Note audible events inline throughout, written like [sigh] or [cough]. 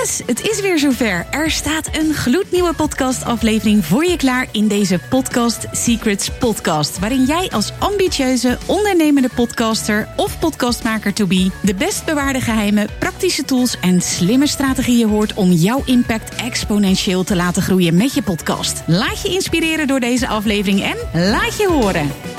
Yes, het is weer zover. Er staat een gloednieuwe podcastaflevering voor je klaar in deze Podcast Secrets podcast. Waarin jij als ambitieuze, ondernemende podcaster of podcastmaker to be de best bewaarde geheimen, praktische tools en slimme strategieën hoort om jouw impact exponentieel te laten groeien met je podcast. Laat je inspireren door deze aflevering en laat je horen.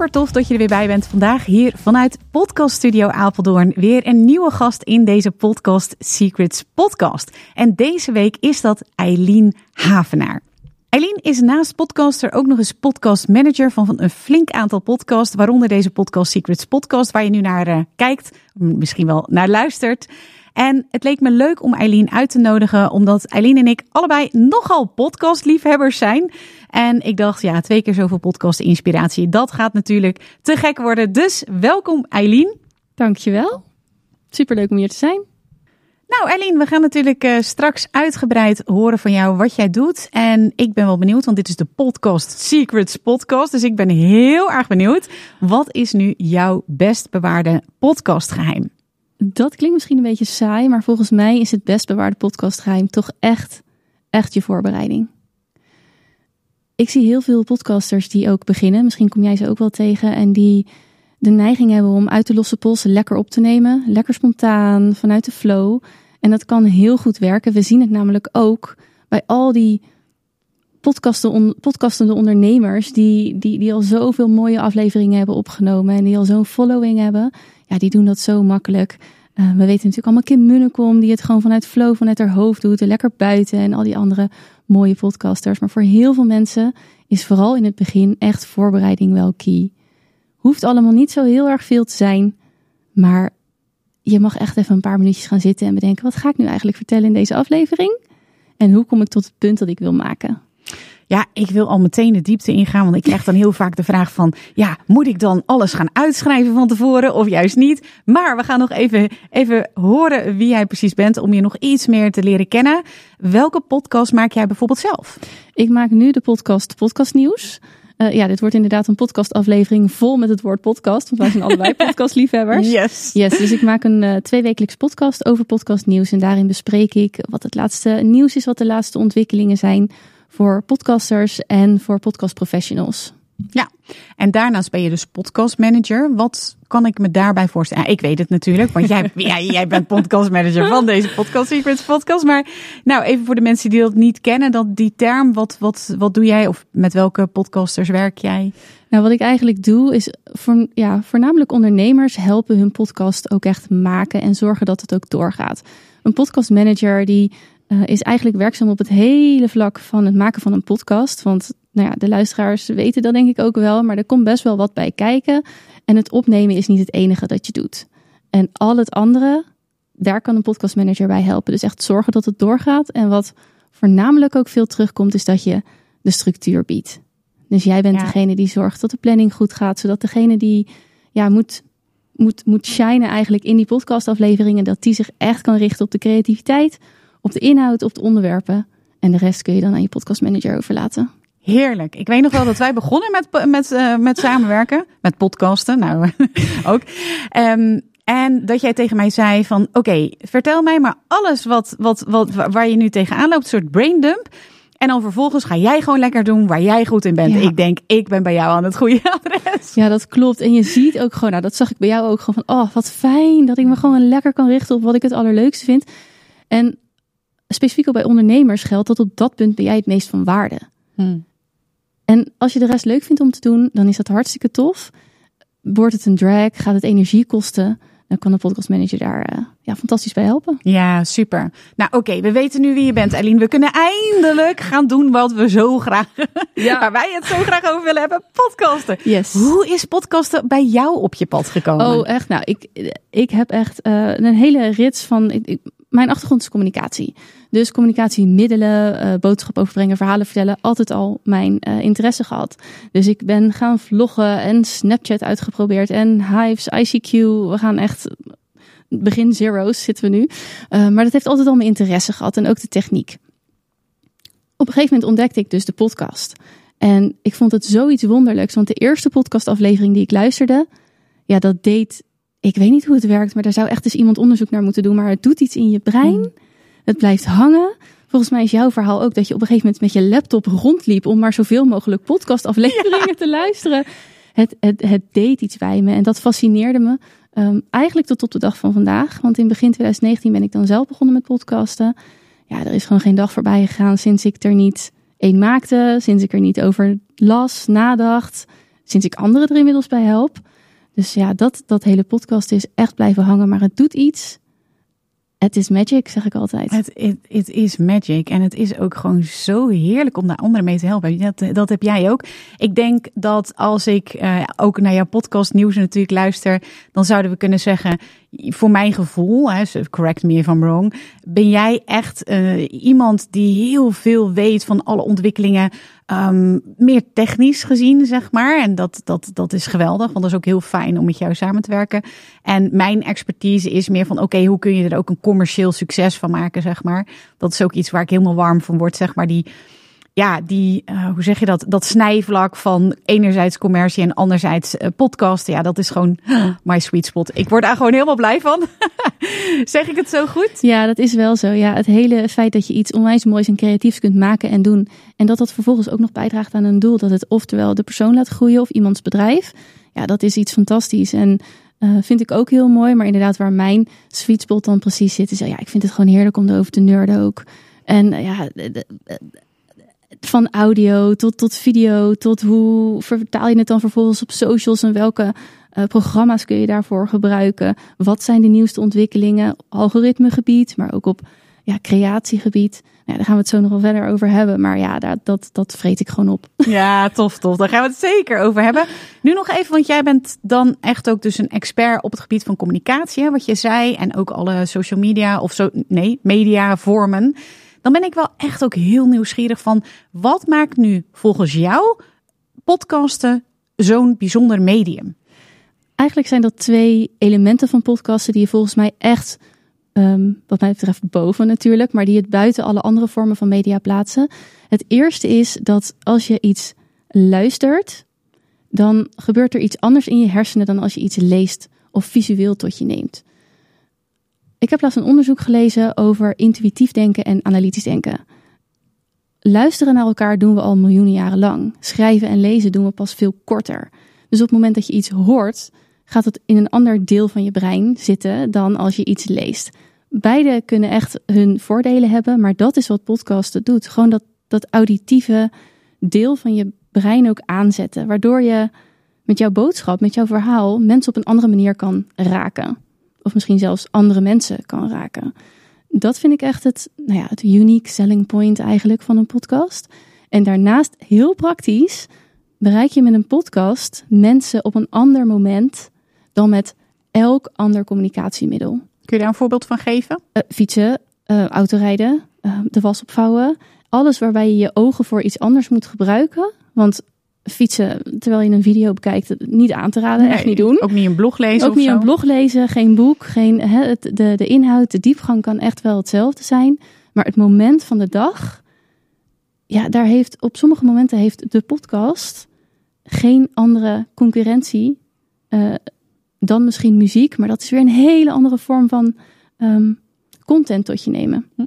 Super tof dat je er weer bij bent vandaag hier vanuit Podcast Studio Apeldoorn. Weer een nieuwe gast in deze Podcast Secrets podcast. En deze week is dat Eileen Havenaar. Eileen is naast podcaster ook nog eens podcast manager van een flink aantal podcasts, waaronder deze Podcast Secrets podcast waar je nu naar uh, kijkt, misschien wel naar luistert. En het leek me leuk om Eileen uit te nodigen, omdat Eileen en ik allebei nogal podcastliefhebbers zijn. En ik dacht, ja, twee keer zoveel podcast inspiratie, dat gaat natuurlijk te gek worden. Dus welkom Eileen. Dankjewel. Superleuk om hier te zijn. Nou, Eileen, we gaan natuurlijk uh, straks uitgebreid horen van jou wat jij doet. En ik ben wel benieuwd, want dit is de podcast Secrets Podcast. Dus ik ben heel erg benieuwd. Wat is nu jouw best bewaarde podcastgeheim? Dat klinkt misschien een beetje saai, maar volgens mij is het best bewaarde podcastgeheim toch echt, echt je voorbereiding. Ik zie heel veel podcasters die ook beginnen, misschien kom jij ze ook wel tegen, en die de neiging hebben om uit de losse pols lekker op te nemen, lekker spontaan, vanuit de flow. En dat kan heel goed werken. We zien het namelijk ook bij al die podcasten, podcastende ondernemers die, die, die al zoveel mooie afleveringen hebben opgenomen en die al zo'n following hebben. Ja, die doen dat zo makkelijk. Uh, we weten natuurlijk allemaal Kim Munnekom, die het gewoon vanuit flow, vanuit haar hoofd doet. Lekker buiten en al die andere mooie podcasters. Maar voor heel veel mensen is vooral in het begin echt voorbereiding wel key. Hoeft allemaal niet zo heel erg veel te zijn. Maar je mag echt even een paar minuutjes gaan zitten en bedenken: wat ga ik nu eigenlijk vertellen in deze aflevering? En hoe kom ik tot het punt dat ik wil maken? Ja, ik wil al meteen de diepte ingaan, want ik krijg dan heel vaak de vraag van, ja, moet ik dan alles gaan uitschrijven van tevoren of juist niet? Maar we gaan nog even, even horen wie jij precies bent om je nog iets meer te leren kennen. Welke podcast maak jij bijvoorbeeld zelf? Ik maak nu de podcast Podcast Nieuws. Uh, ja, dit wordt inderdaad een podcastaflevering vol met het woord podcast. Want wij zijn allebei [laughs] podcastliefhebbers. Yes. Yes, dus ik maak een uh, tweewekelijks podcast over podcastnieuws. En daarin bespreek ik wat het laatste nieuws is, wat de laatste ontwikkelingen zijn voor podcasters en voor podcastprofessionals. Ja, en daarnaast ben je dus podcastmanager. Wat kan ik me daarbij voorstellen? Ja, ik weet het natuurlijk, want jij, [laughs] ja, jij bent podcastmanager van deze Podcast Secrets podcast. Maar nou, even voor de mensen die dat niet kennen, dat die term, wat, wat, wat doe jij of met welke podcasters werk jij? Nou, wat ik eigenlijk doe is voor, ja, voornamelijk ondernemers helpen hun podcast ook echt maken en zorgen dat het ook doorgaat. Een podcastmanager die uh, is eigenlijk werkzaam op het hele vlak van het maken van een podcast. Want nou ja, de luisteraars weten dat denk ik ook wel, maar er komt best wel wat bij kijken. En het opnemen is niet het enige dat je doet. En al het andere, daar kan een podcastmanager bij helpen. Dus echt zorgen dat het doorgaat. En wat voornamelijk ook veel terugkomt, is dat je de structuur biedt. Dus jij bent degene die zorgt dat de planning goed gaat, zodat degene die ja, moet, moet, moet shinen eigenlijk in die podcastafleveringen, dat die zich echt kan richten op de creativiteit, op de inhoud, op de onderwerpen. En de rest kun je dan aan je podcastmanager overlaten. Heerlijk. Ik weet nog wel dat wij begonnen met, met, uh, met samenwerken. Met podcasten, nou [laughs] ook. Um, en dat jij tegen mij zei van, oké, okay, vertel mij maar alles wat, wat, wat, waar je nu tegenaan loopt, een soort braindump. En dan vervolgens ga jij gewoon lekker doen waar jij goed in bent. Ja. Ik denk, ik ben bij jou aan het goede [laughs] adres. Ja, dat klopt. En je ziet ook gewoon, nou dat zag ik bij jou ook gewoon van, oh wat fijn dat ik me gewoon lekker kan richten op wat ik het allerleukste vind. En specifiek ook bij ondernemers geldt dat op dat punt ben jij het meest van waarde. Hmm. En als je de rest leuk vindt om te doen, dan is dat hartstikke tof. Wordt het een drag, gaat het energie kosten, dan kan de podcastmanager daar uh, ja, fantastisch bij helpen. Ja, super. Nou oké, we weten nu wie je bent, Aline. We kunnen eindelijk gaan doen wat we zo graag, [laughs] ja. waar wij het zo graag over willen hebben, podcasten. Yes. Hoe is podcasten bij jou op je pad gekomen? Oh, echt? Nou, ik, ik heb echt uh, een hele rits van... Ik, mijn achtergrond is communicatie. Dus communicatiemiddelen, uh, boodschap overbrengen, verhalen vertellen, altijd al mijn uh, interesse gehad. Dus ik ben gaan vloggen en Snapchat uitgeprobeerd en Hives, ICQ. We gaan echt begin zero's zitten we nu. Maar dat heeft altijd al mijn interesse gehad en ook de techniek. Op een gegeven moment ontdekte ik dus de podcast. En ik vond het zoiets wonderlijks, want de eerste podcastaflevering die ik luisterde, ja, dat deed, ik weet niet hoe het werkt, maar daar zou echt eens iemand onderzoek naar moeten doen. Maar het doet iets in je brein. Mm. Het blijft hangen. Volgens mij is jouw verhaal ook dat je op een gegeven moment met je laptop rondliep om maar zoveel mogelijk podcastafleveringen te luisteren. Het, het, het deed iets bij me en dat fascineerde me. Ehm, eigenlijk tot op de dag van vandaag. Want in begin 2019 ben ik dan zelf begonnen met podcasten. Ja, er is gewoon geen dag voorbij gegaan sinds ik er niet één maakte. Sinds ik er niet over las, nadacht. Sinds ik anderen er inmiddels bij help. Dus ja, dat, dat hele podcast is echt blijven hangen. Maar het doet iets. Het is magic, zeg ik altijd. Het is magic. En het is ook gewoon zo heerlijk om daar anderen mee te helpen. Dat, dat heb jij ook. Ik denk dat als ik uh, ook naar jouw podcast nieuws natuurlijk luister, dan zouden we kunnen zeggen, voor mijn gevoel, hè, correct me if I'm wrong, ben jij echt uh, iemand die heel veel weet van alle ontwikkelingen, um, meer technisch gezien, zeg maar. En dat, dat, dat is geweldig, want dat is ook heel fijn om met jou samen te werken. En mijn expertise is meer van, oké, hoe kun je er ook een commercieel succes van maken, zeg maar. Dat is ook iets waar ik helemaal warm van word, zeg maar, die ja, die, uh, hoe zeg je dat, dat snijvlak van enerzijds commercie en anderzijds uh, podcast. Ja, dat is gewoon [gasps] my sweet spot. Ik word daar gewoon helemaal blij van. [laughs] zeg ik het zo goed? Ja, dat is wel zo. Ja, het hele feit dat je iets onwijs moois en creatiefs kunt maken en doen. En dat dat vervolgens ook nog bijdraagt aan een doel. Dat het oftewel de persoon laat groeien of iemands bedrijf. Ja, dat is iets fantastisch. En uh, vind ik ook heel mooi. Maar inderdaad, waar mijn sweet spot dan precies zit, is ja, ik vind het gewoon heerlijk om erover te nerden ook. En ja, van audio tot, tot video, tot hoe vertaal je het dan vervolgens op socials en welke uh, programma's kun je daarvoor gebruiken? Wat zijn de nieuwste ontwikkelingen algoritmegebied, maar ook op ja, creatiegebied? Ja, daar gaan we het zo nog wel verder over hebben. Maar ja, dat, dat, dat vreet ik gewoon op. [laughs] Ja, tof, tof. Daar gaan we het zeker over hebben. Nu nog even, want jij bent dan echt ook dus een expert op het gebied van communicatie. Wat je zei. En ook alle social media of zo, nee, media vormen dan ben ik wel echt ook heel nieuwsgierig van wat maakt nu volgens jou podcasten zo'n bijzonder medium? Eigenlijk zijn dat twee elementen van podcasten die je volgens mij echt, um, wat mij betreft, boven natuurlijk, maar die het buiten alle andere vormen van media plaatsen. Het eerste is dat als je iets luistert, dan gebeurt er iets anders in je hersenen dan als je iets leest of visueel tot je neemt. Ik heb laatst een onderzoek gelezen over intuïtief denken en analytisch denken. Luisteren naar elkaar doen we al miljoenen jaren lang. Schrijven en lezen doen we pas veel korter. Dus op het moment dat je iets hoort, gaat het in een ander deel van je brein zitten dan als je iets leest. Beide kunnen echt hun voordelen hebben, maar dat is wat podcasten doet. Gewoon dat, dat auditieve deel van je brein ook aanzetten, waardoor je met jouw boodschap, met jouw verhaal, mensen op een andere manier kan raken of misschien zelfs andere mensen kan raken. Dat vind ik echt het, nou ja, het unique selling point eigenlijk van een podcast. En daarnaast heel praktisch bereik je met een podcast mensen op een ander moment dan met elk ander communicatiemiddel. Kun je daar een voorbeeld van geven? Uh, fietsen, uh, autorijden, uh, de was opvouwen. Alles waarbij je je ogen voor iets anders moet gebruiken. Want fietsen terwijl je een video bekijkt, niet aan te raden. echt niet doen. Ook niet een blog lezen. Ook niet een blog lezen, geen boek, geen, hè, het, de, de inhoud, de diepgang kan echt wel hetzelfde zijn. Maar het moment van de dag, ja, daar heeft op sommige momenten heeft de podcast geen andere concurrentie uh, dan misschien muziek. Maar dat is weer een hele andere vorm van um, content tot je nemen. Hm.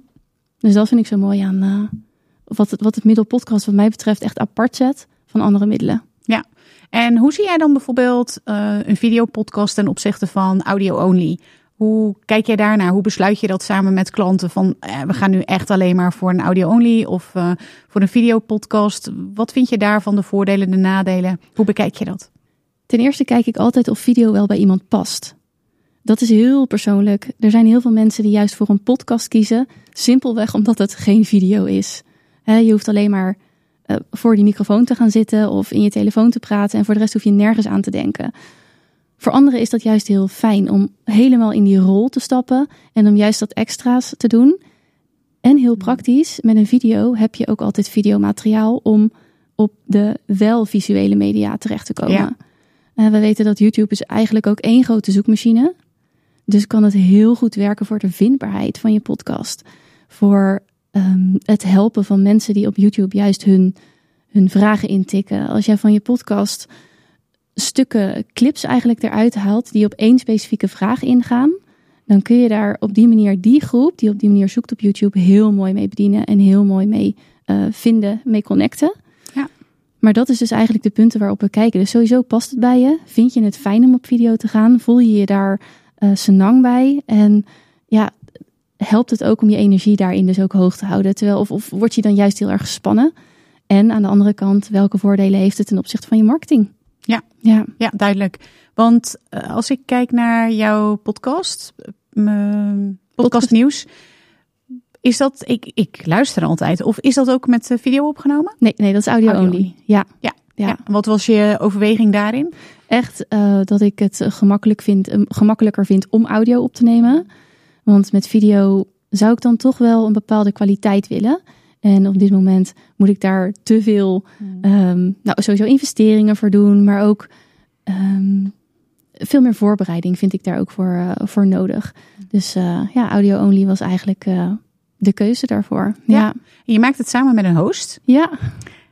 Dus dat vind ik zo mooi aan uh, wat, het, wat het middel podcast wat mij betreft echt apart zet van andere middelen. Ja, en hoe zie jij dan bijvoorbeeld uh, een videopodcast ten opzichte van audio-only? Hoe kijk jij daarnaar? Hoe besluit je dat samen met klanten? Van eh, we gaan nu echt alleen maar voor een audio-only of uh, voor een videopodcast. Wat vind je daarvan, de voordelen, de nadelen? Hoe bekijk je dat? Ten eerste kijk ik altijd of video wel bij iemand past. Dat is heel persoonlijk. Er zijn heel veel mensen die juist voor een podcast kiezen, simpelweg omdat het geen video is. je hoeft alleen maar uh, voor die microfoon te gaan zitten of in je telefoon te praten. En voor de rest hoef je nergens aan te denken. Voor anderen is dat juist heel fijn om helemaal in die rol te stappen en om juist dat extra's te doen. En heel praktisch, met een video heb je ook altijd videomateriaal om op de wel visuele media terecht te komen. Ja. Uh, we weten dat YouTube is eigenlijk ook één grote zoekmachine. Dus kan het heel goed werken voor de vindbaarheid van je podcast. Voor um, het helpen van mensen die op YouTube juist hun, hun vragen intikken. Als jij van je podcast stukken clips eigenlijk eruit haalt die op één specifieke vraag ingaan, dan kun je daar op die manier die groep die op die manier zoekt op YouTube heel mooi mee bedienen en heel mooi mee uh, vinden, mee connecten. Ja. Maar dat is dus eigenlijk de punten waarop we kijken. Dus sowieso past het bij je. Vind je het fijn om op video te gaan? Voel je je daar uh, senang bij? En ja, helpt het ook om je energie daarin dus ook hoog te houden? Terwijl, of, of word je dan juist heel erg gespannen? En aan de andere kant, welke voordelen heeft het ten opzichte van je marketing? Ja, Ja, ja duidelijk. Want eh, als ik kijk naar jouw podcast, uh, podcast nieuws, is dat, ik, ik luister altijd, of is dat ook met eh, video opgenomen? nee, nee, dat is audio, Audio only. Ja. Ja. Ja. Wat was je overweging daarin? echt eh, dat ik het eh, gemakkelijk vind, eh, gemakkelijker vind om audio op te nemen. Want met video zou ik dan toch wel een bepaalde kwaliteit willen. En op dit moment moet ik daar te veel, ehm, nou sowieso investeringen voor doen, maar ook ehm, veel meer voorbereiding vind ik daar ook voor, eh, voor nodig. Dus eh, ja, audio only was eigenlijk eh, de keuze daarvoor. Ja. Ja, Je maakt het samen met een host. ja.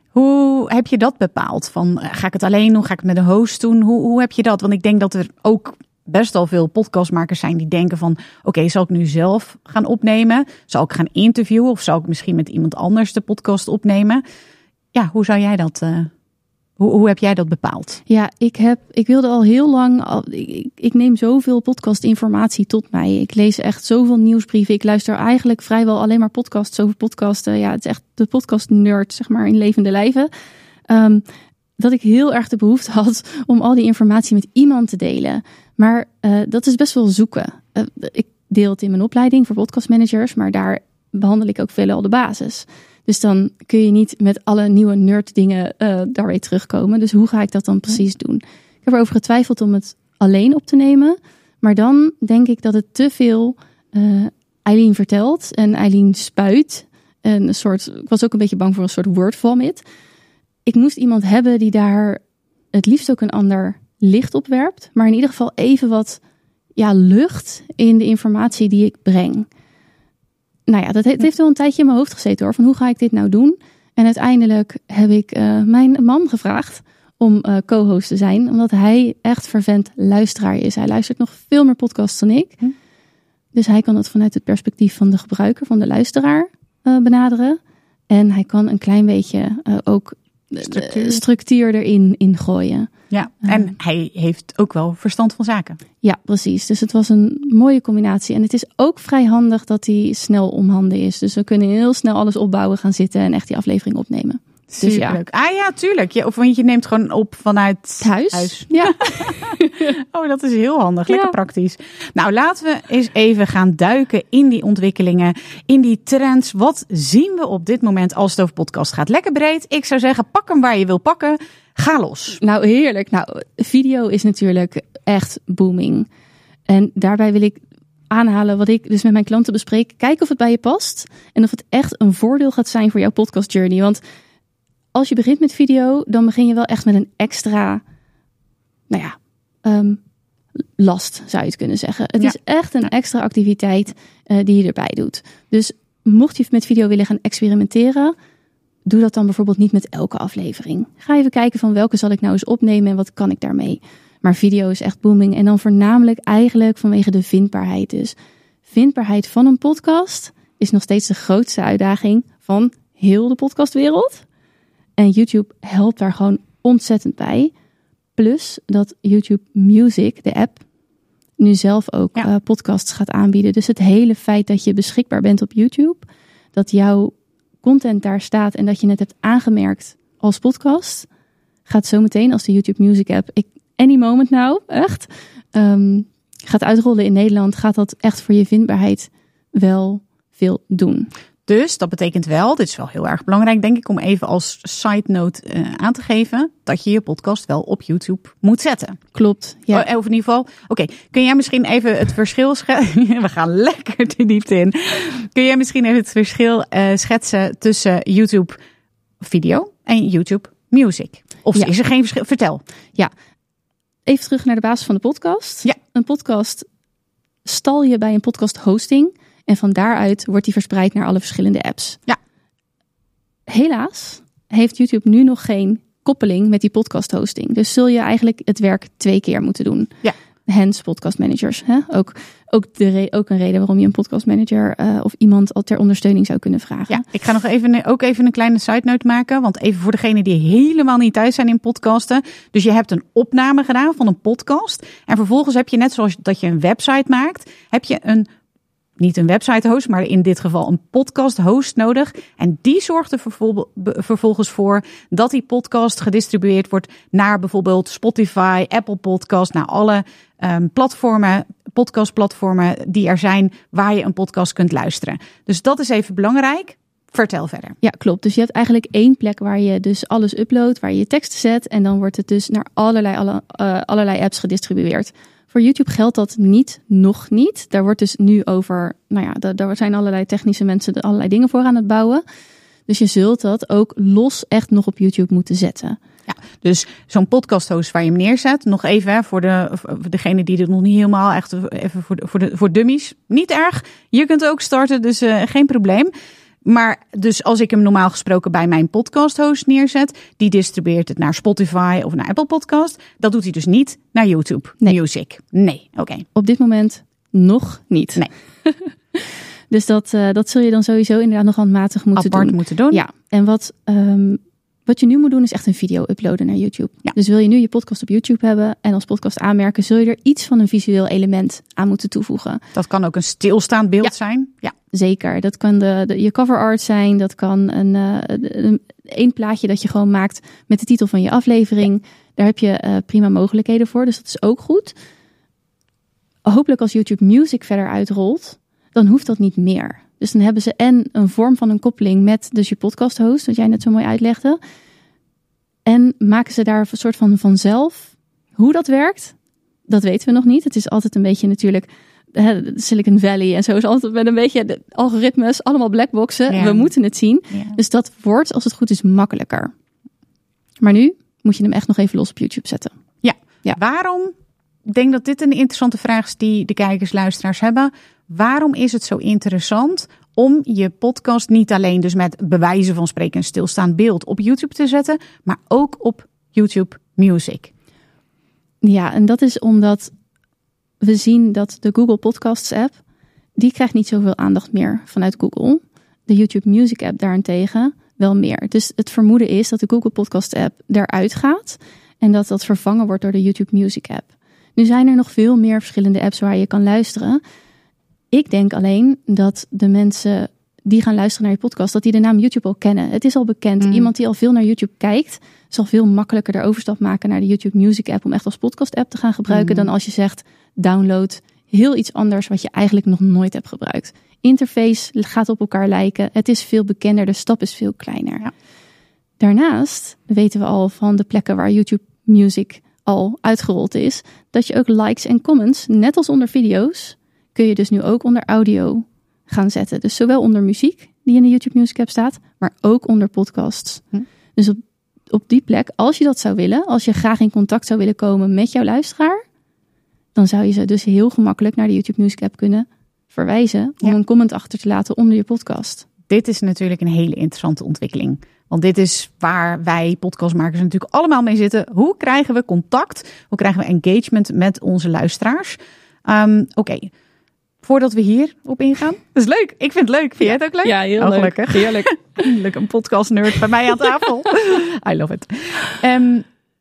Hoe heb je dat bepaald? Van, ga ik het alleen doen? Ga ik het met een host doen? Hoe, hoe heb je dat? Want ik denk dat er ook best wel veel podcastmakers zijn die denken van... oké, zal ik nu zelf gaan opnemen? Zal ik gaan interviewen? Of zal ik misschien met iemand anders de podcast opnemen? Ja, hoe zou jij dat... eh, hoe, hoe heb jij dat bepaald? Ja, ik, heb, ik wilde al heel lang. Al, ik, ik- ik neem zoveel podcastinformatie tot mij. Ik lees echt zoveel nieuwsbrieven. Ik luister eigenlijk vrijwel alleen maar podcasts over podcasten. Ja, het is echt de podcast-nerd, zeg maar, in levende lijven. Ehm, dat ik heel erg de behoefte had om al die informatie met iemand te delen. Maar eh, dat is best wel zoeken. Eh, ik deel het in mijn opleiding voor podcastmanagers, maar daar behandel ik ook veelal de basis. Dus dan kun je niet met alle nieuwe nerd dingen eh daar weer terugkomen. Dus hoe ga ik dat dan precies doen? Ik heb erover getwijfeld om het alleen op te nemen. Maar dan denk ik dat het te veel Eileen vertelt en Eileen spuit. En een soort, ik was ook een beetje bang voor een soort word vomit. Ik moest iemand hebben die daar het liefst ook een ander licht op werpt. Maar in ieder geval even wat ja, lucht in de informatie die ik breng. Nou ja, dat he- het heeft wel een tijdje in mijn hoofd gezeten hoor. Van hoe ga ik dit nou doen? En uiteindelijk heb ik eh, mijn man gevraagd om eh, co-host te zijn. Omdat hij echt fervent luisteraar is. Hij luistert nog veel meer podcasts dan ik. Hm. Dus hij kan het vanuit het perspectief van de gebruiker, van de luisteraar eh, benaderen. En hij kan een klein beetje ook Structuur. structuur erin ingooien. Ja, en hij heeft ook wel verstand van zaken. Ja, precies. Dus het was een mooie combinatie. En het is ook vrij handig dat hij snel om handen is. Dus we kunnen heel snel alles opbouwen, gaan zitten en echt die aflevering opnemen. Dus ja. Superleuk. Ah ja, tuurlijk. Ja, of want je neemt gewoon op vanuit huis? Ja. [laughs] Oh, dat is heel handig. Lekker Ja. praktisch. Nou, laten we eens even gaan duiken in die ontwikkelingen, in die trends. Wat zien we op dit moment als het over podcast gaat? Lekker breed. Ik zou zeggen, pak hem waar je wil pakken. Ga los. Nou, heerlijk. Nou, video is natuurlijk echt booming. En daarbij wil ik aanhalen wat ik dus met mijn klanten bespreek. Kijk of het bij je past en of het echt een voordeel gaat zijn voor jouw podcast journey. Want als je begint met video, dan begin je wel echt met een extra, nou ja, ehm, last zou je het kunnen zeggen. Het Ja. is echt een extra activiteit eh, die je erbij doet. Dus mocht je met video willen gaan experimenteren, doe dat dan bijvoorbeeld niet met elke aflevering. Ga even kijken van welke zal ik nou eens opnemen en wat kan ik daarmee. Maar video is echt booming en dan voornamelijk eigenlijk vanwege de vindbaarheid. Dus vindbaarheid van een podcast is nog steeds de grootste uitdaging van heel de podcastwereld. En YouTube helpt daar gewoon ontzettend bij. Plus dat YouTube Music, de app, nu zelf ook Ja. eh, podcasts gaat aanbieden. Dus het hele feit dat je beschikbaar bent op YouTube, dat jouw content daar staat en dat je het hebt aangemerkt als podcast, gaat zo meteen als de YouTube Music app, ik, any moment nou, echt, ehm, gaat uitrollen in Nederland, gaat dat echt voor je vindbaarheid wel veel doen. Dus dat betekent wel, dit is wel heel erg belangrijk, denk ik, om even als side note eh, aan te geven, dat je je podcast wel op YouTube moet zetten. Klopt. Ja. Oh, of in ieder geval, oké, kun jij misschien even het verschil schetsen? [laughs] We gaan lekker de diepte in. Kun jij misschien even het verschil eh, schetsen tussen YouTube video en YouTube music? Of Ja. is er geen verschil? Vertel. Even terug naar de basis van de podcast. Ja. Een podcast stal je bij een podcast hosting en van daaruit wordt die verspreid naar alle verschillende apps. Ja. Helaas heeft YouTube nu nog geen koppeling met die podcast hosting. Dus zul je eigenlijk het werk twee keer moeten doen. Ja. Hens podcast managers. Hè? Ook, ook, de ook een reden waarom je een podcast manager eh, of iemand al ter ondersteuning zou kunnen vragen. Ja, ik ga nog even, ook even een kleine side note maken. Want even voor degenen die helemaal niet thuis zijn in podcasten. Dus je hebt een opname gedaan van een podcast. En vervolgens heb je net zoals dat je een website maakt, heb je een niet een website host, maar in dit geval een podcast host nodig. En die zorgt er vervolgens voor dat die podcast gedistribueerd wordt naar bijvoorbeeld Spotify, Apple Podcast, naar alle ehm, platformen, podcastplatformen die er zijn waar je een podcast kunt luisteren. Dus dat is even belangrijk. Vertel verder. Ja, klopt. Dus je hebt eigenlijk één plek waar je dus alles uploadt, waar je je teksten zet. En dan wordt het dus naar allerlei, alle, eh, allerlei apps gedistribueerd. Voor YouTube geldt dat niet, nog niet. Daar wordt dus nu over, nou ja, daar, zijn allerlei technische mensen er allerlei dingen voor aan het bouwen. Dus je zult dat ook los echt nog op YouTube moeten zetten. Ja, dus zo'n podcast host waar je hem neerzet, nog even hè, voor, de, voor degene die het nog niet helemaal echt even voor de, voor de voor dummies. Niet erg. Je kunt ook starten, dus eh, geen probleem. Maar dus als ik hem normaal gesproken bij mijn podcast host neerzet, die distribueert het naar Spotify of naar Apple Podcast. Dat doet hij dus niet naar YouTube Nee. Music. Nee, oké. Op dit moment nog niet. Nee. [laughs] dus dat, eh, dat zul je dan sowieso inderdaad nog handmatig moeten Apart doen. moeten doen. Ja, en wat, ehm, wat je nu moet doen is echt een video uploaden naar YouTube. Ja. Dus wil je nu je podcast op YouTube hebben en als podcast aanmerken, zul je er iets van een visueel element aan moeten toevoegen. Dat kan ook een stilstaand beeld Ja. zijn. Ja, Zeker. Dat kan de, je cover art zijn. Dat kan een, eh, een, een plaatje dat je gewoon maakt met de titel van je aflevering. Daar heb je eh, prima mogelijkheden voor. Dus dat is ook goed. Hopelijk als YouTube Music verder uitrolt, dan hoeft dat niet meer. Dus dan hebben ze en een vorm van een koppeling met dus je podcast host, wat jij net zo mooi uitlegde. En maken ze daar een soort van vanzelf. Hoe dat werkt, dat weten we nog niet. Het is altijd een beetje natuurlijk Silicon Valley en zo is altijd met een beetje de algoritmes, allemaal blackboxen. Ja. We moeten het zien. ja. Dus dat wordt, als het goed is, makkelijker. Maar nu moet je hem echt nog even los op YouTube zetten. Ja. Waarom? Ik denk dat dit een interessante vraag is die de kijkers, luisteraars hebben. Waarom is het zo interessant om je podcast niet alleen dus met bewijzen van spreken en stilstaand beeld op YouTube te zetten, maar ook op YouTube Music? Ja, en dat is omdat we zien dat de Google Podcasts app, die krijgt niet zoveel aandacht meer vanuit Google. De YouTube Music app daarentegen wel meer. Dus het vermoeden is dat de Google Podcast app eruit gaat en dat dat vervangen wordt door de YouTube Music app. Nu zijn er nog veel meer verschillende apps waar je kan luisteren. Ik denk alleen dat de mensen die gaan luisteren naar je podcast, dat die de naam YouTube al kennen. Het is al bekend. Mm. Iemand die al veel naar YouTube kijkt, zal veel makkelijker de overstap maken naar de YouTube Music app om echt als podcast app te gaan gebruiken Mm. dan als je zegt download heel iets anders wat je eigenlijk nog nooit hebt gebruikt. Interface gaat op elkaar lijken. Het is veel bekender, de stap is veel kleiner. Ja. Daarnaast weten we al van de plekken waar YouTube Music al uitgerold is, dat je ook likes en comments, net als onder video's, kun je dus nu ook onder audio gaan zetten. Dus zowel onder muziek, die in de YouTube Music app staat, maar ook onder podcasts. Hm. Dus op, op die plek, als je dat zou willen, als je graag in contact zou willen komen met jouw luisteraar, dan zou je ze dus heel gemakkelijk naar de YouTube Music app kunnen verwijzen om Ja. een comment achter te laten onder je podcast. Dit is natuurlijk een hele interessante ontwikkeling. Want dit is waar wij podcastmakers natuurlijk allemaal mee zitten. Hoe krijgen we contact? Hoe krijgen we engagement met onze luisteraars? Ehm, Oké, voordat we hier op ingaan. [laughs] Dat is leuk. Ik vind het leuk. Vind jij het ook leuk? heel Oh, gelukkig. Heerlijk. [laughs] Eindelijk een podcast nerd bij mij aan tafel. [laughs] I love it. Ehm,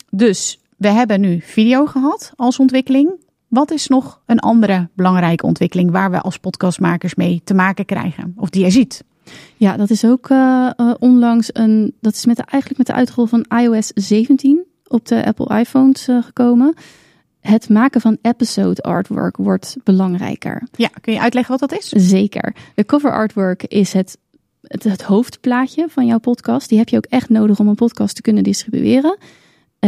dus we hebben nu video gehad als ontwikkeling. Wat is nog een andere belangrijke ontwikkeling waar we als podcastmakers mee te maken krijgen? Of die jij ziet? Ja, dat is ook eh, eh, onlangs een. Dat is met de, eigenlijk met de uitrol van iOS 17 op de Apple iPhones eh, gekomen. Het maken van episode artwork wordt belangrijker. Ja, kun je uitleggen wat dat is? Zeker. De cover artwork is het, het, het hoofdplaatje van jouw podcast. Die heb je ook echt nodig om een podcast te kunnen distribueren.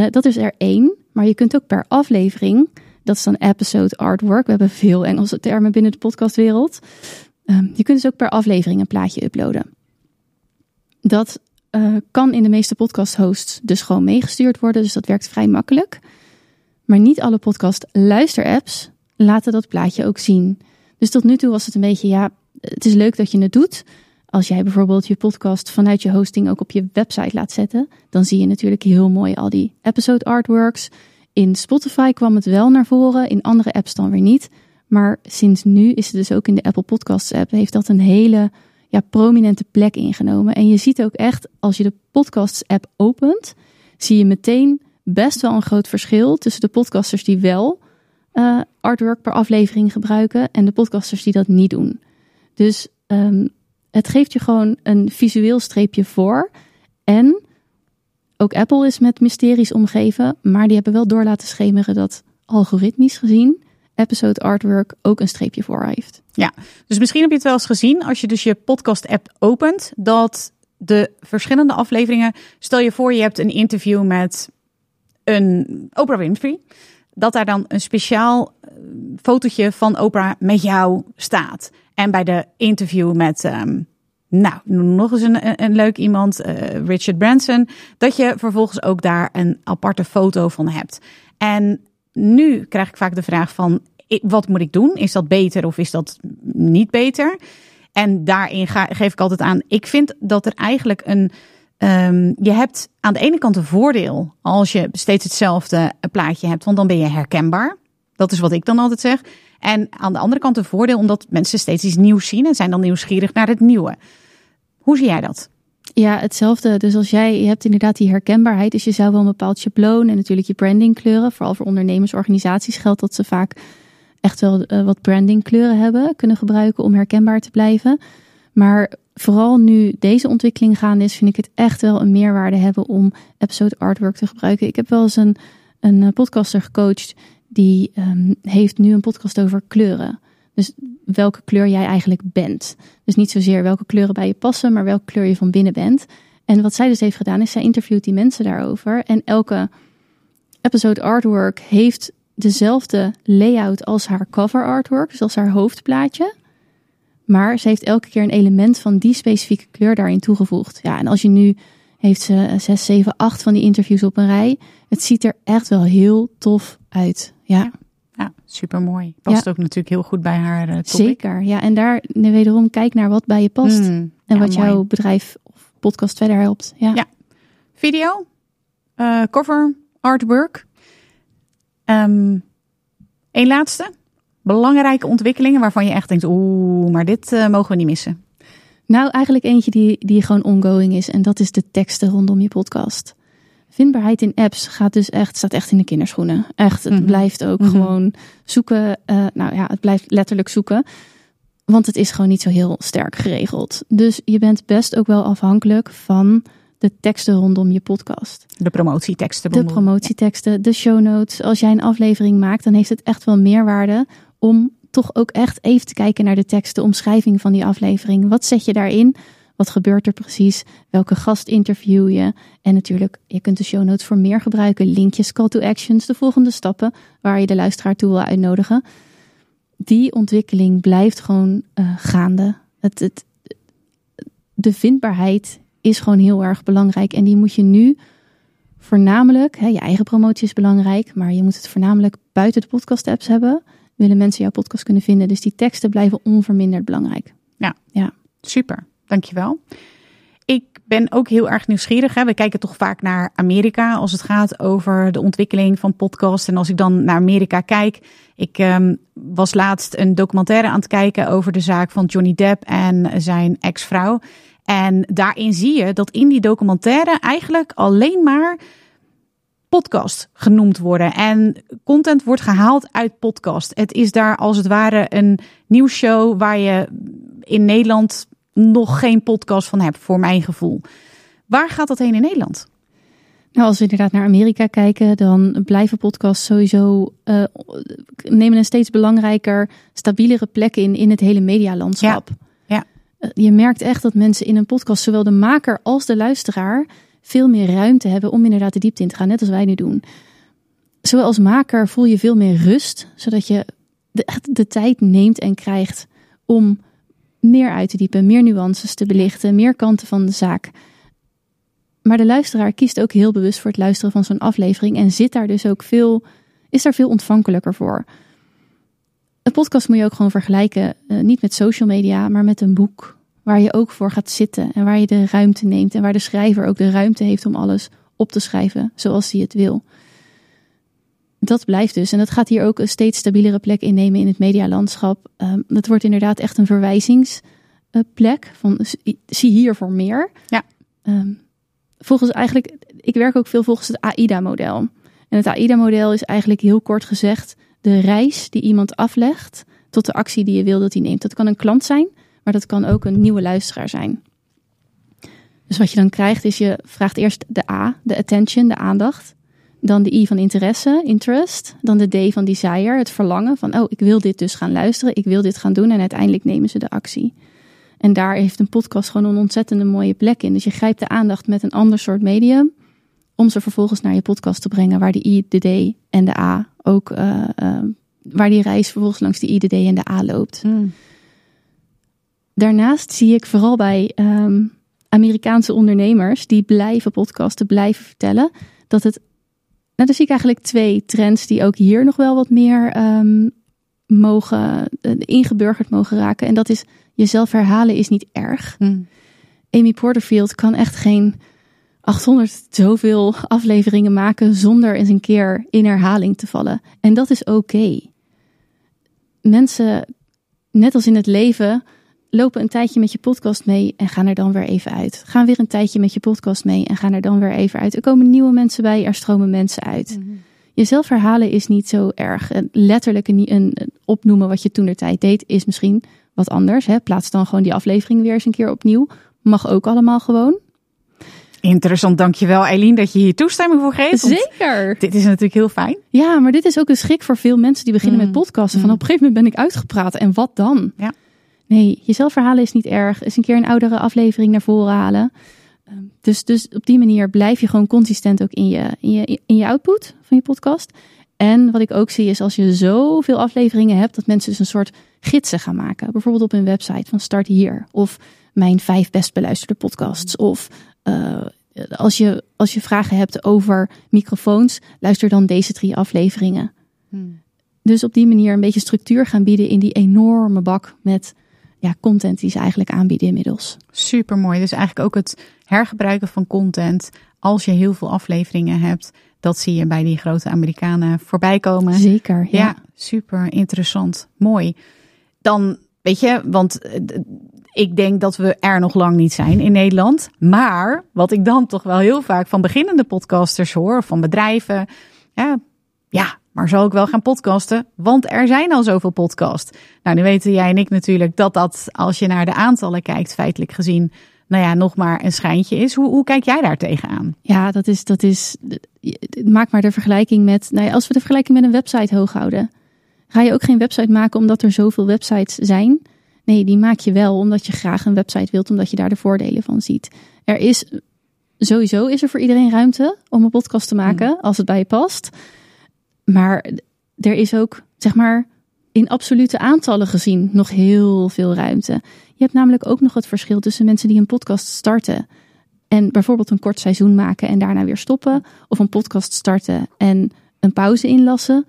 Dat is er één, maar je kunt ook per aflevering. Dat is dan episode artwork. We hebben veel Engelse termen binnen de podcastwereld. Ehm, je kunt dus ook per aflevering een plaatje uploaden. Dat eh, kan in de meeste podcast hosts dus gewoon meegestuurd worden. Dus dat werkt vrij makkelijk. Maar niet alle podcast luisterapps laten dat plaatje ook zien. Dus tot nu toe was het een beetje, ja, het is leuk dat je het doet. Als jij bijvoorbeeld je podcast vanuit je hosting ook op je website laat zetten, dan zie je natuurlijk heel mooi al die episode artworks. In Spotify kwam het wel naar voren, in andere apps dan weer niet. Maar sinds nu is het dus ook in de Apple Podcasts app, heeft dat een hele ja, prominente plek ingenomen. En je ziet ook echt, als je de Podcasts app opent, zie je meteen best wel een groot verschil tussen de podcasters die wel uh, artwork per aflevering gebruiken en de podcasters die dat niet doen. Dus um, het geeft je gewoon een visueel streepje voor. En ook Apple is met mysteries omgeven, maar die hebben wel door laten schemeren dat algoritmisch gezien episode artwork ook een streepje voor heeft. Ja, dus misschien heb je het wel eens gezien als je dus je podcast app opent, dat de verschillende afleveringen, stel je voor je hebt een interview met een Oprah Winfrey, dat daar dan een speciaal eh, fotootje van Oprah met jou staat. En bij de interview met, um, nou, nog eens een, een leuk iemand, uh, Richard Branson, dat je vervolgens ook daar een aparte foto van hebt. En nu krijg ik vaak de vraag van, wat moet ik doen? Is dat beter of is dat niet beter? En daarin ga, geef ik altijd aan, ik vind dat er eigenlijk een, um, je hebt aan de ene kant een voordeel als je steeds hetzelfde plaatje hebt, want dan ben je herkenbaar. Dat is wat ik dan altijd zeg. En aan de andere kant een voordeel omdat mensen steeds iets nieuws zien en zijn dan nieuwsgierig naar het nieuwe. Hoe zie jij dat? Ja, hetzelfde. Dus als jij, je hebt inderdaad die herkenbaarheid, dus je zou wel een bepaald schabloon en natuurlijk je brandingkleuren, vooral voor ondernemersorganisaties geldt dat ze vaak echt wel uh, wat brandingkleuren hebben, kunnen gebruiken om herkenbaar te blijven. Maar vooral nu deze ontwikkeling gaande is, vind ik het echt wel een meerwaarde hebben om episode artwork te gebruiken. Ik heb wel eens een, een eh, podcaster gecoacht die um, heeft nu een podcast over kleuren. Dus welke kleur jij eigenlijk bent. Dus niet zozeer welke kleuren bij je passen, maar welke kleur je van binnen bent. En wat zij dus heeft gedaan, is zij interviewt die mensen daarover. En elke episode artwork heeft dezelfde layout als haar cover artwork, dus als haar hoofdplaatje. Maar ze heeft elke keer een element van die specifieke kleur daarin toegevoegd. Ja, en als je nu heeft ze 6, 7, 8 van die interviews op een rij. Het ziet er echt wel heel tof uit. Ja. Ja, super mooi. Past ook natuurlijk heel goed bij haar uh, Zeker, ja. En daar wederom kijk naar wat bij je past. Mm, en wat jouw bedrijf of podcast verder helpt. Ja. ja. Video, uh, cover, artwork. Um, een laatste. Belangrijke ontwikkelingen waarvan je echt denkt, oeh, maar dit uh, mogen we niet missen. Nou, eigenlijk eentje die, die gewoon ongoing is. En dat is de teksten rondom je podcast. Vindbaarheid in apps gaat dus echt, staat echt in de kinderschoenen. Echt, het mhm. blijft ook mhm. gewoon zoeken. Uh, nou ja, het blijft letterlijk zoeken. Want het is gewoon niet zo heel sterk geregeld. Dus je bent best ook wel afhankelijk van de teksten rondom je podcast. De promotieteksten. De promotieteksten, de show notes. Als jij een aflevering maakt, dan heeft het echt wel meerwaarde om toch ook echt even te kijken naar de tekst, de omschrijving van die aflevering. Wat zet je daarin? Wat gebeurt er precies? Welke gast interview je? En natuurlijk, je kunt de show notes voor meer gebruiken. Linkjes, call to actions, de volgende stappen waar je de luisteraar toe wil uitnodigen. Die ontwikkeling blijft gewoon uh, gaande. Het, het, de vindbaarheid is gewoon heel erg belangrijk. En die moet je nu voornamelijk, hè, je eigen promotie is belangrijk, maar je moet het voornamelijk buiten de podcast apps hebben. Willen mensen jouw podcast kunnen vinden. Dus die teksten blijven onverminderd belangrijk. Ja, ja. super. Dankjewel. Ik ben ook heel erg nieuwsgierig. Hè. We kijken toch vaak naar Amerika als het gaat over de ontwikkeling van podcast. En als ik dan naar Amerika kijk. Ik um, was laatst een documentaire aan het kijken over de zaak van Johnny Depp en zijn ex-vrouw. En daarin zie je dat in die documentaire eigenlijk alleen maar podcast genoemd worden. En content wordt gehaald uit podcast. Het is daar als het ware een nieuwsshow waar je in Nederland nog geen podcast van hebt, voor mijn gevoel. Waar gaat dat heen in Nederland? Nou, als we inderdaad naar Amerika kijken, dan blijven podcasts sowieso uh, nemen een steeds belangrijker, stabielere plek in in het hele medialandschap. Ja. ja. Eh, je merkt echt dat mensen in een podcast, zowel de maker als de luisteraar, veel meer ruimte hebben om inderdaad de diepte in te gaan, net als wij nu doen. Zowel als maker voel je veel meer rust, zodat je de, de tijd neemt en krijgt om meer uit te diepen, meer nuances te belichten, meer kanten van de zaak. Maar de luisteraar kiest ook heel bewust voor het luisteren van zo'n aflevering en zit daar dus ook veel, is daar veel ontvankelijker voor. Een podcast moet je ook gewoon vergelijken, uh, niet met social media, maar met een boek. waar je ook voor gaat zitten en waar je de ruimte neemt en waar de schrijver ook de ruimte heeft om alles op te schrijven zoals hij het wil. Dat blijft dus. En dat gaat hier ook een steeds stabielere plek innemen in het medialandschap. Um, dat wordt inderdaad echt een verwijzingsplek. Van zie hier voor meer. Ja. Ehm, volgens eigenlijk, ik werk ook veel volgens het AIDA-model. En het AIDA-model is eigenlijk heel kort gezegd de reis die iemand aflegt tot de actie die je wil dat hij neemt. Dat kan een klant zijn, maar dat kan ook een nieuwe luisteraar zijn. Dus wat je dan krijgt is je vraagt eerst de A, de attention, de aandacht. Dan de I van interesse, interest. Dan de D van desire, het verlangen van, oh, ik wil dit dus gaan luisteren, ik wil dit gaan doen en uiteindelijk nemen ze de actie. En daar heeft een podcast gewoon een ontzettende mooie plek in. Dus je grijpt de aandacht met een ander soort medium om ze vervolgens naar je podcast te brengen, waar de I, de D en de A ook, uh, uh, waar die reis vervolgens langs de I, de D en de A loopt. Hmm. Daarnaast zie ik vooral bij um, Amerikaanse ondernemers die blijven podcasten, blijven vertellen, dat het. Nou, dan zie ik eigenlijk twee trends die ook hier nog wel wat meer um, mogen, uh, ingeburgerd mogen raken. En dat is jezelf herhalen is niet erg. Hmm. Amy Porterfield kan echt geen 800 zoveel afleveringen maken zonder eens een keer in herhaling te vallen. En dat is oké. Mensen, net als in het leven, lopen een tijdje met je podcast mee en gaan er dan weer even uit. Gaan weer een tijdje met je podcast mee en gaan er dan weer even uit. Er komen nieuwe mensen bij, er stromen mensen uit. Mm-hmm. Jezelf herhalen is niet zo erg. Letterlijk een, een opnoemen wat je toen de tijd deed, is misschien wat anders. Hè? Plaats dan gewoon die aflevering weer eens een keer opnieuw. Mag ook allemaal gewoon. Interessant, dankjewel Eileen dat je hier toestemming voor geeft. Zeker. Dit is natuurlijk heel fijn. Ja, maar dit is ook een schrik voor veel mensen die beginnen mm. met podcasten. Van op een gegeven moment ben ik uitgepraat en wat dan? Ja. Nee, jezelf verhalen is niet erg. Is een keer een oudere aflevering naar voren halen. Dus, dus op die manier blijf je gewoon consistent ook in je, in, je, in je output van je podcast. En wat ik ook zie is als je zoveel afleveringen hebt, dat mensen dus een soort gidsen gaan maken. Bijvoorbeeld op hun website van start hier. Of mijn vijf best beluisterde podcasts. Of uh, als, je, als je vragen hebt over microfoons, luister dan deze drie afleveringen. Hmm. Dus op die manier een beetje structuur gaan bieden in die enorme bak met ja, content die ze eigenlijk aanbieden inmiddels. Super mooi. Dus eigenlijk ook het hergebruiken van content als je heel veel afleveringen hebt. Dat zie je bij die grote Amerikanen voorbij komen. Zeker. Ja, ja super interessant. Mooi. Dan weet je, want ik denk dat we er nog lang niet zijn in Nederland. Maar wat ik dan toch wel heel vaak van beginnende podcasters hoor, van bedrijven. Ja, ja, maar zal ik wel gaan podcasten? Want er zijn al zoveel podcasts. Nou, nu weten jij en ik natuurlijk dat dat, als je naar de aantallen kijkt, feitelijk gezien, nou ja, nog maar een schijntje is. Hoe, hoe kijk jij daar tegenaan? Ja, dat is, dat is, maak maar de vergelijking met, nou ja, als we de vergelijking met een website hoog houden. Ga je ook geen website maken omdat er zoveel websites zijn? Nee, die maak je wel omdat je graag een website wilt, omdat je daar de voordelen van ziet. Er is sowieso is er voor iedereen ruimte om een podcast te maken mm. als het bij je past. Maar er is ook, zeg maar, in absolute aantallen gezien nog heel veel ruimte. Je hebt namelijk ook nog het verschil tussen mensen die een podcast starten en bijvoorbeeld een kort seizoen maken en daarna weer stoppen, of een podcast starten en een pauze inlassen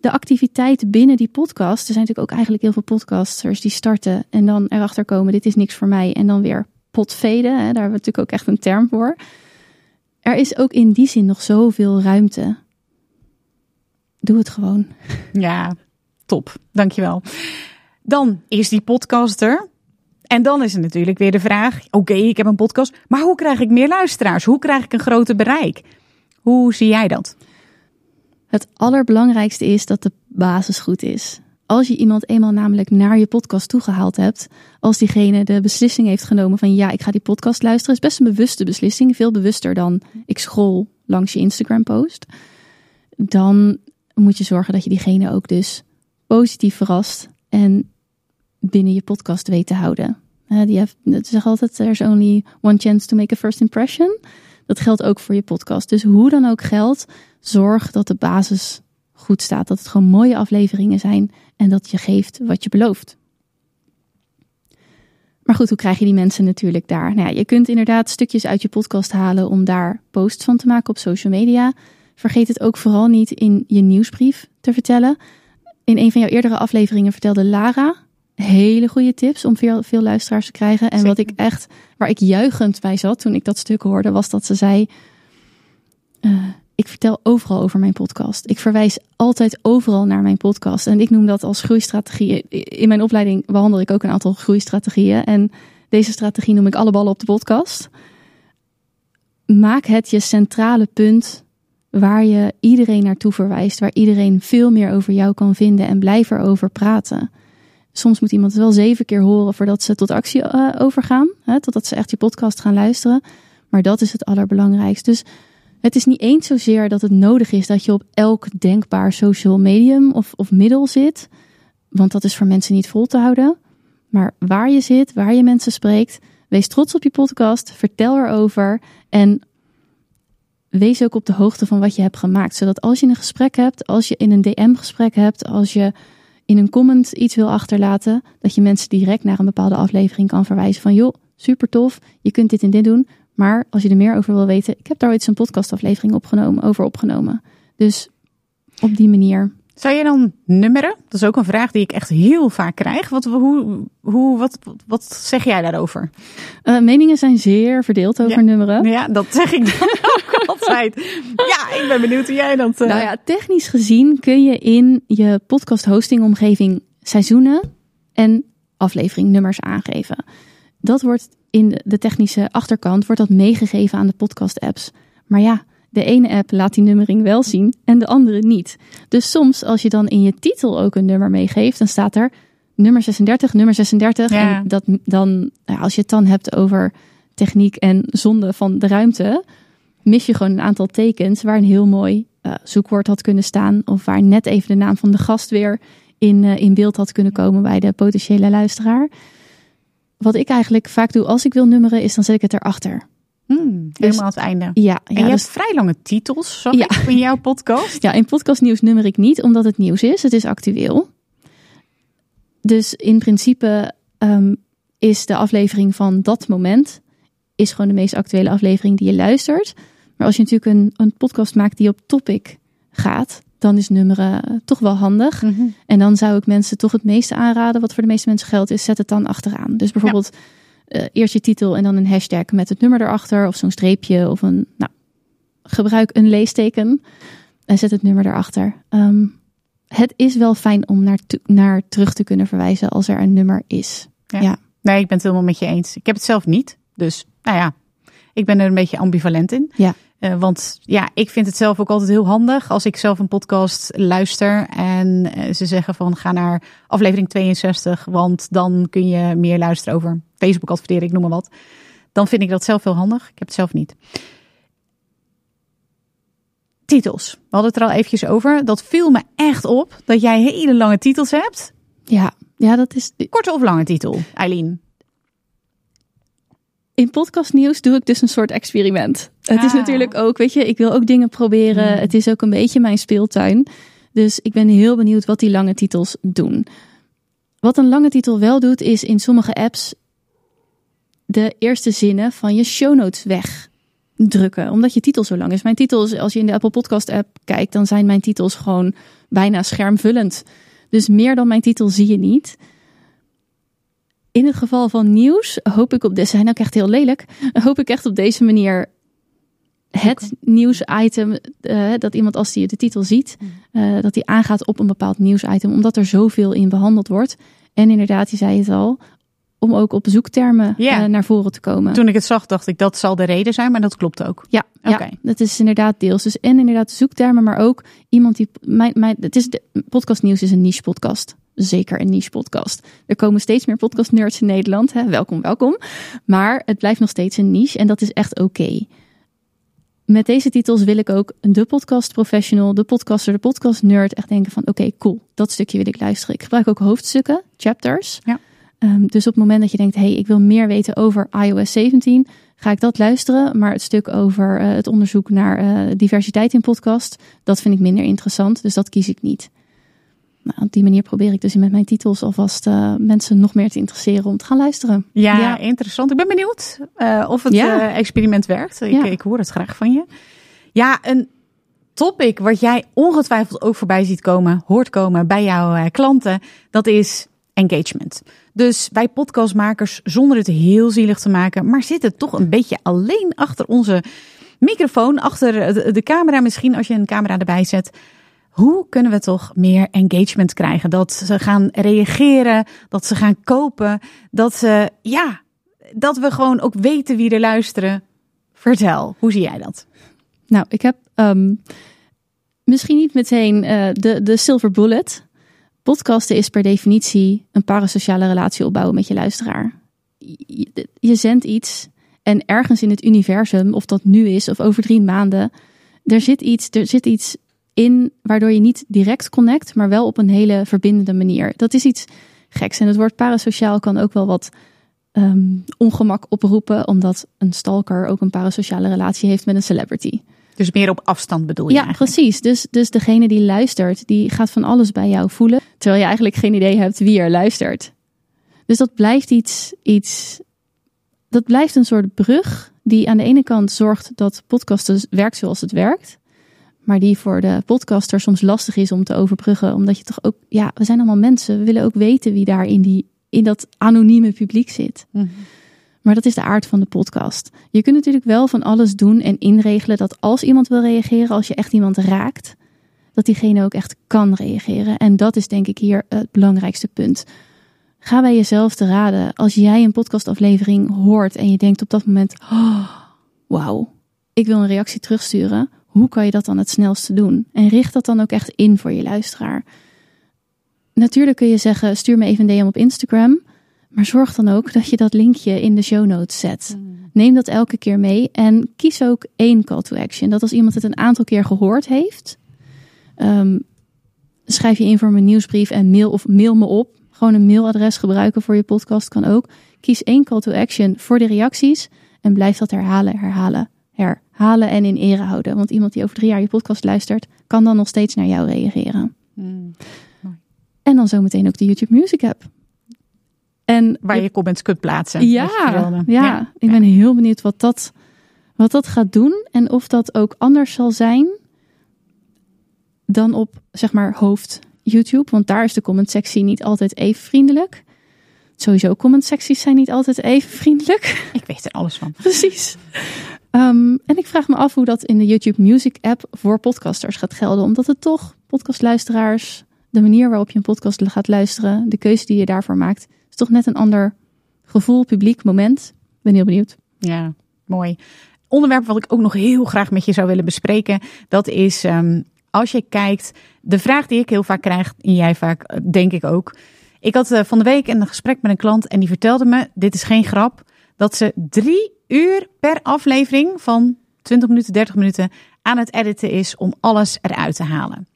de activiteiten binnen die podcast. Er zijn natuurlijk ook eigenlijk heel veel podcasters die starten en dan erachter komen: dit is niks voor mij. En dan weer potveden. Daar hebben we natuurlijk ook echt een term voor. Er is ook in die zin nog zoveel ruimte. Doe het gewoon. Ja, top. Dankjewel. Dan is die podcaster. En dan is er natuurlijk weer de vraag: oké, ik heb een podcast, maar hoe krijg ik meer luisteraars? Hoe krijg ik een groter bereik? Hoe zie jij dat? Het allerbelangrijkste is dat de basis goed is. Als je iemand eenmaal namelijk naar je podcast toegehaald hebt, als diegene de beslissing heeft genomen van ja, ik ga die podcast luisteren, is best een bewuste beslissing, veel bewuster dan ik scroll langs je Instagram post. Dan moet je zorgen dat je diegene ook dus positief verrast en binnen je podcast weet te houden. Uh, die het zegt altijd, there's only one chance to make a first impression. Dat geldt ook voor je podcast. Dus hoe dan ook geldt, zorg dat de basis goed staat. Dat het gewoon mooie afleveringen zijn en dat je geeft wat je belooft. Maar goed, hoe krijg je die mensen natuurlijk daar? Nou ja, je kunt inderdaad stukjes uit je podcast halen om daar posts van te maken op social media. Vergeet het ook vooral niet in je nieuwsbrief te vertellen. In een van jouw eerdere afleveringen vertelde Lara hele goede tips om veel, veel luisteraars te krijgen. En wat ik echt, waar ik juichend bij zat toen ik dat stuk hoorde, was dat ze zei: eh, Ik vertel overal over mijn podcast. Ik verwijs altijd overal naar mijn podcast. En ik noem dat als groeistrategie. In mijn opleiding behandel ik ook een aantal groeistrategieën. En deze strategie noem ik alle ballen op de podcast. Maak het je centrale punt waar je iedereen naartoe verwijst, waar iedereen veel meer over jou kan vinden en blijf erover praten. Soms moet iemand het wel zeven keer horen voordat ze tot actie eh, overgaan, hè, totdat ze echt je podcast gaan luisteren. Maar dat is het allerbelangrijkste. Dus het is niet eens zozeer dat het nodig is dat je op elk denkbaar social medium of, of middel zit, want dat is voor mensen niet vol te houden. Maar waar je zit, waar je mensen spreekt, wees trots op je podcast, vertel erover en wees ook op de hoogte van wat je hebt gemaakt. Zodat als je een gesprek hebt, als je in een DM-gesprek hebt, als je in een comment iets wil achterlaten, dat je mensen direct naar een bepaalde aflevering kan verwijzen van joh, super tof, je kunt dit en dit doen. Maar als je er meer over wil weten, ik heb daar ooit een podcastaflevering opgenomen, over opgenomen. Dus op die manier. Zou je dan nummeren? Dat is ook een vraag die ik echt heel vaak krijg. Wat, hoe, hoe, wat, wat, zeg jij daarover? Uh, meningen zijn zeer verdeeld over Ja. nummeren. Ja, dat zeg ik dan ook [laughs] altijd. Ja, ik ben benieuwd hoe jij dat... eh, Nou ja, technisch gezien kun je in je podcast hosting omgeving seizoenen en afleveringnummers aangeven. Dat wordt in de- technische achterkant wordt dat meegegeven aan de podcast apps. Maar ja, de ene app laat die nummering wel zien en de andere niet. Dus soms als je dan in je titel ook een nummer meegeeft, dan staat er nummer 36, nummer 36 Ja. en dat dan als je het dan hebt over techniek en zonde van de ruimte, mis je gewoon een aantal tekens waar een heel mooi eh, zoekwoord had kunnen staan. Of waar net even de naam van de gast weer in, eh, in beeld had kunnen komen bij de potentiële luisteraar. Wat ik eigenlijk vaak doe als ik wil nummeren, is dan zet ik het erachter. hmm, helemaal aan het einde. Ja, En ja, je dus- hebt vrij lange titels, zag Ja. ik in jouw podcast. ja, in podcastnieuws nummer ik niet, omdat het nieuws is. Het is actueel. Dus in principe ehm, is de aflevering van dat moment is gewoon de meest actuele aflevering die je luistert. Maar als je natuurlijk een, een podcast maakt die op topic gaat, dan is nummeren toch wel handig. Mhm. En dan zou ik mensen toch het meeste aanraden, wat voor de meeste mensen geldt, is zet het dan achteraan. Dus bijvoorbeeld eh, eerst je titel en dan een hashtag met het nummer erachter, of zo'n streepje, of een, nou, gebruik een leesteken en zet het nummer erachter. Ehm, het is wel fijn om naar, naar terug te kunnen verwijzen als er een nummer is. Nee, ik ben het helemaal met je eens. Ik heb het zelf niet. Dus, nou ja, ik ben er een beetje ambivalent in. Ja. Eh, want ja, ik vind het zelf ook altijd heel handig als ik zelf een podcast luister en eh, ze zeggen van ga naar aflevering 62, want dan kun je meer luisteren over Facebook adverteren, ik noem maar wat. Dan vind ik dat zelf heel handig. Ik heb het zelf niet. Titels. We hadden het er al eventjes over. Dat viel me echt op dat jij hele lange titels hebt. Ja, ja dat is. Korte of lange titel, Eileen? In podcastnieuws doe ik dus een soort experiment. Het is Ah. natuurlijk ook, weet je, ik wil ook dingen proberen. Hmm. Het is ook een beetje mijn speeltuin. Dus ik ben heel benieuwd wat die lange titels doen. Wat een lange titel wel doet, is in sommige apps de eerste zinnen van je show notes wegdrukken. Omdat je titel zo lang is. Mijn titels, als je in de Apple Podcast app kijkt, dan zijn mijn titels gewoon bijna schermvullend. Dus meer dan mijn titel zie je niet. In het geval van nieuws hoop ik op deze, zijn ook echt heel lelijk, hoop ik echt op deze manier het nieuwsitem, eh, dat iemand als die de titel ziet, eh, dat die aangaat op een bepaald nieuwsitem, omdat er zoveel in behandeld wordt. En inderdaad, je zei het al, om ook op zoektermen eh, naar voren te komen. Toen ik het zag, dacht ik dat zal de reden zijn, maar dat klopt ook. Ja, Oké. ja, dat is inderdaad deels. Dus en inderdaad zoektermen, maar ook iemand die. Mijn, mijn, het is de, podcastnieuws is een niche podcast. Zeker een niche podcast. Er komen steeds meer podcast nerds in Nederland. Hè? Welkom, welkom. Maar het blijft nog steeds een niche en dat is echt oké. Met deze titels wil ik ook de podcast professional, de podcaster, de podcast nerd echt denken van oké, cool, dat stukje wil ik luisteren. Ik gebruik ook hoofdstukken, chapters. Ja. Ehm, dus op het moment dat je denkt, hey, ik wil meer weten over iOS 17, ga ik dat luisteren. Maar het stuk over eh, het onderzoek naar eh, diversiteit in podcast, dat vind ik minder interessant. Dus dat kies ik niet. Nou, op die manier probeer ik dus met mijn titels alvast eh, mensen nog meer te interesseren om te gaan luisteren. Ja, Ja. interessant. Ik ben benieuwd of het Ja. experiment werkt. Ik, Ja. ik hoor het graag van je. Ja, een topic wat jij ongetwijfeld ook voorbij ziet komen, hoort komen bij jouw klanten, dat is engagement. Dus wij podcastmakers, zonder het heel zielig te maken, maar zitten toch een beetje alleen achter onze microfoon, achter de camera misschien als je een camera erbij zet. Hoe kunnen we toch meer engagement krijgen? Dat ze gaan reageren, dat ze gaan kopen, dat ze, ja, dat we gewoon ook weten wie er luisteren. Vertel, hoe zie jij dat? Nou, ik heb um, misschien niet meteen uh, de, de silver bullet. Podcasten is per definitie een parasociale relatie opbouwen met je luisteraar. Je, zendt iets en ergens in het universum, of dat nu is of over drie maanden, er zit iets, er zit iets in waardoor je niet direct connect, maar wel op een hele verbindende manier. Dat is iets geks. En het woord parasociaal kan ook wel wat um, ongemak oproepen, omdat een stalker ook een parasociale relatie heeft met een celebrity. Dus meer op afstand bedoel je? Ja, precies. Dus, dus degene die luistert, die gaat van alles bij jou voelen, terwijl je eigenlijk geen idee hebt wie er luistert. Dus dat blijft iets, iets dat blijft een soort brug die aan de ene kant zorgt dat podcasten werkt zoals het werkt. Maar die voor de podcaster soms lastig is om te overbruggen. Omdat je toch ook, ja, we zijn allemaal mensen. We willen ook weten wie daar in, die, in dat anonieme publiek zit. Mhm. Maar dat is de aard van de podcast. Je kunt natuurlijk wel van alles doen en inregelen dat als iemand wil reageren, als je echt iemand raakt, dat diegene ook echt kan reageren. En dat is denk ik hier het belangrijkste punt. Ga bij jezelf te raden. Als jij een podcastaflevering hoort en je denkt op dat moment: oh, wauw, ik wil een reactie terugsturen. Hoe kan je dat dan het snelste doen? En richt dat dan ook echt in voor je luisteraar. Natuurlijk kun je zeggen: stuur me even een DM op Instagram. Maar zorg dan ook dat je dat linkje in de show notes zet. Hmm. Neem dat elke keer mee en kies ook één call to action. Dat als iemand het een aantal keer gehoord heeft, um, schrijf je in voor mijn nieuwsbrief en mail of mail me op. Gewoon een mailadres gebruiken voor je podcast kan ook. Kies één call to action voor de reacties en blijf dat herhalen, herhalen, herhalen en in ere houden. Want iemand die over drie jaar je podcast luistert, kan dan nog steeds naar jou reageren. Mm. En dan zometeen ook de YouTube Music app. En Waar je, je comments kunt plaatsen. Ja, ja, ja, ik ben heel benieuwd wat dat, wat dat gaat doen. En of dat ook anders zal zijn dan op, zeg maar, hoofd YouTube. Want daar is de comment sectie niet altijd even vriendelijk. Sowieso comment secties zijn niet altijd even vriendelijk. [laughs] Ik weet er alles van. Precies. Um, en ik vraag me af hoe dat in de YouTube Music app voor podcasters gaat gelden. Omdat het toch podcastluisteraars, de manier waarop je een podcast gaat luisteren, de keuze die je daarvoor maakt, is toch net een ander gevoel, publiek, moment. Ben heel benieuwd. Ja, mooi. Onderwerp wat ik ook nog heel graag met je zou willen bespreken, dat is um, als je kijkt, de vraag die ik heel vaak krijg, en jij vaak, eh, denk ik ook. Ik had uh, van de week een gesprek met een klant en die vertelde me, dit is geen grap, dat ze drie uur per aflevering van 20 minuten, 30 minuten aan het editen is om alles eruit te halen.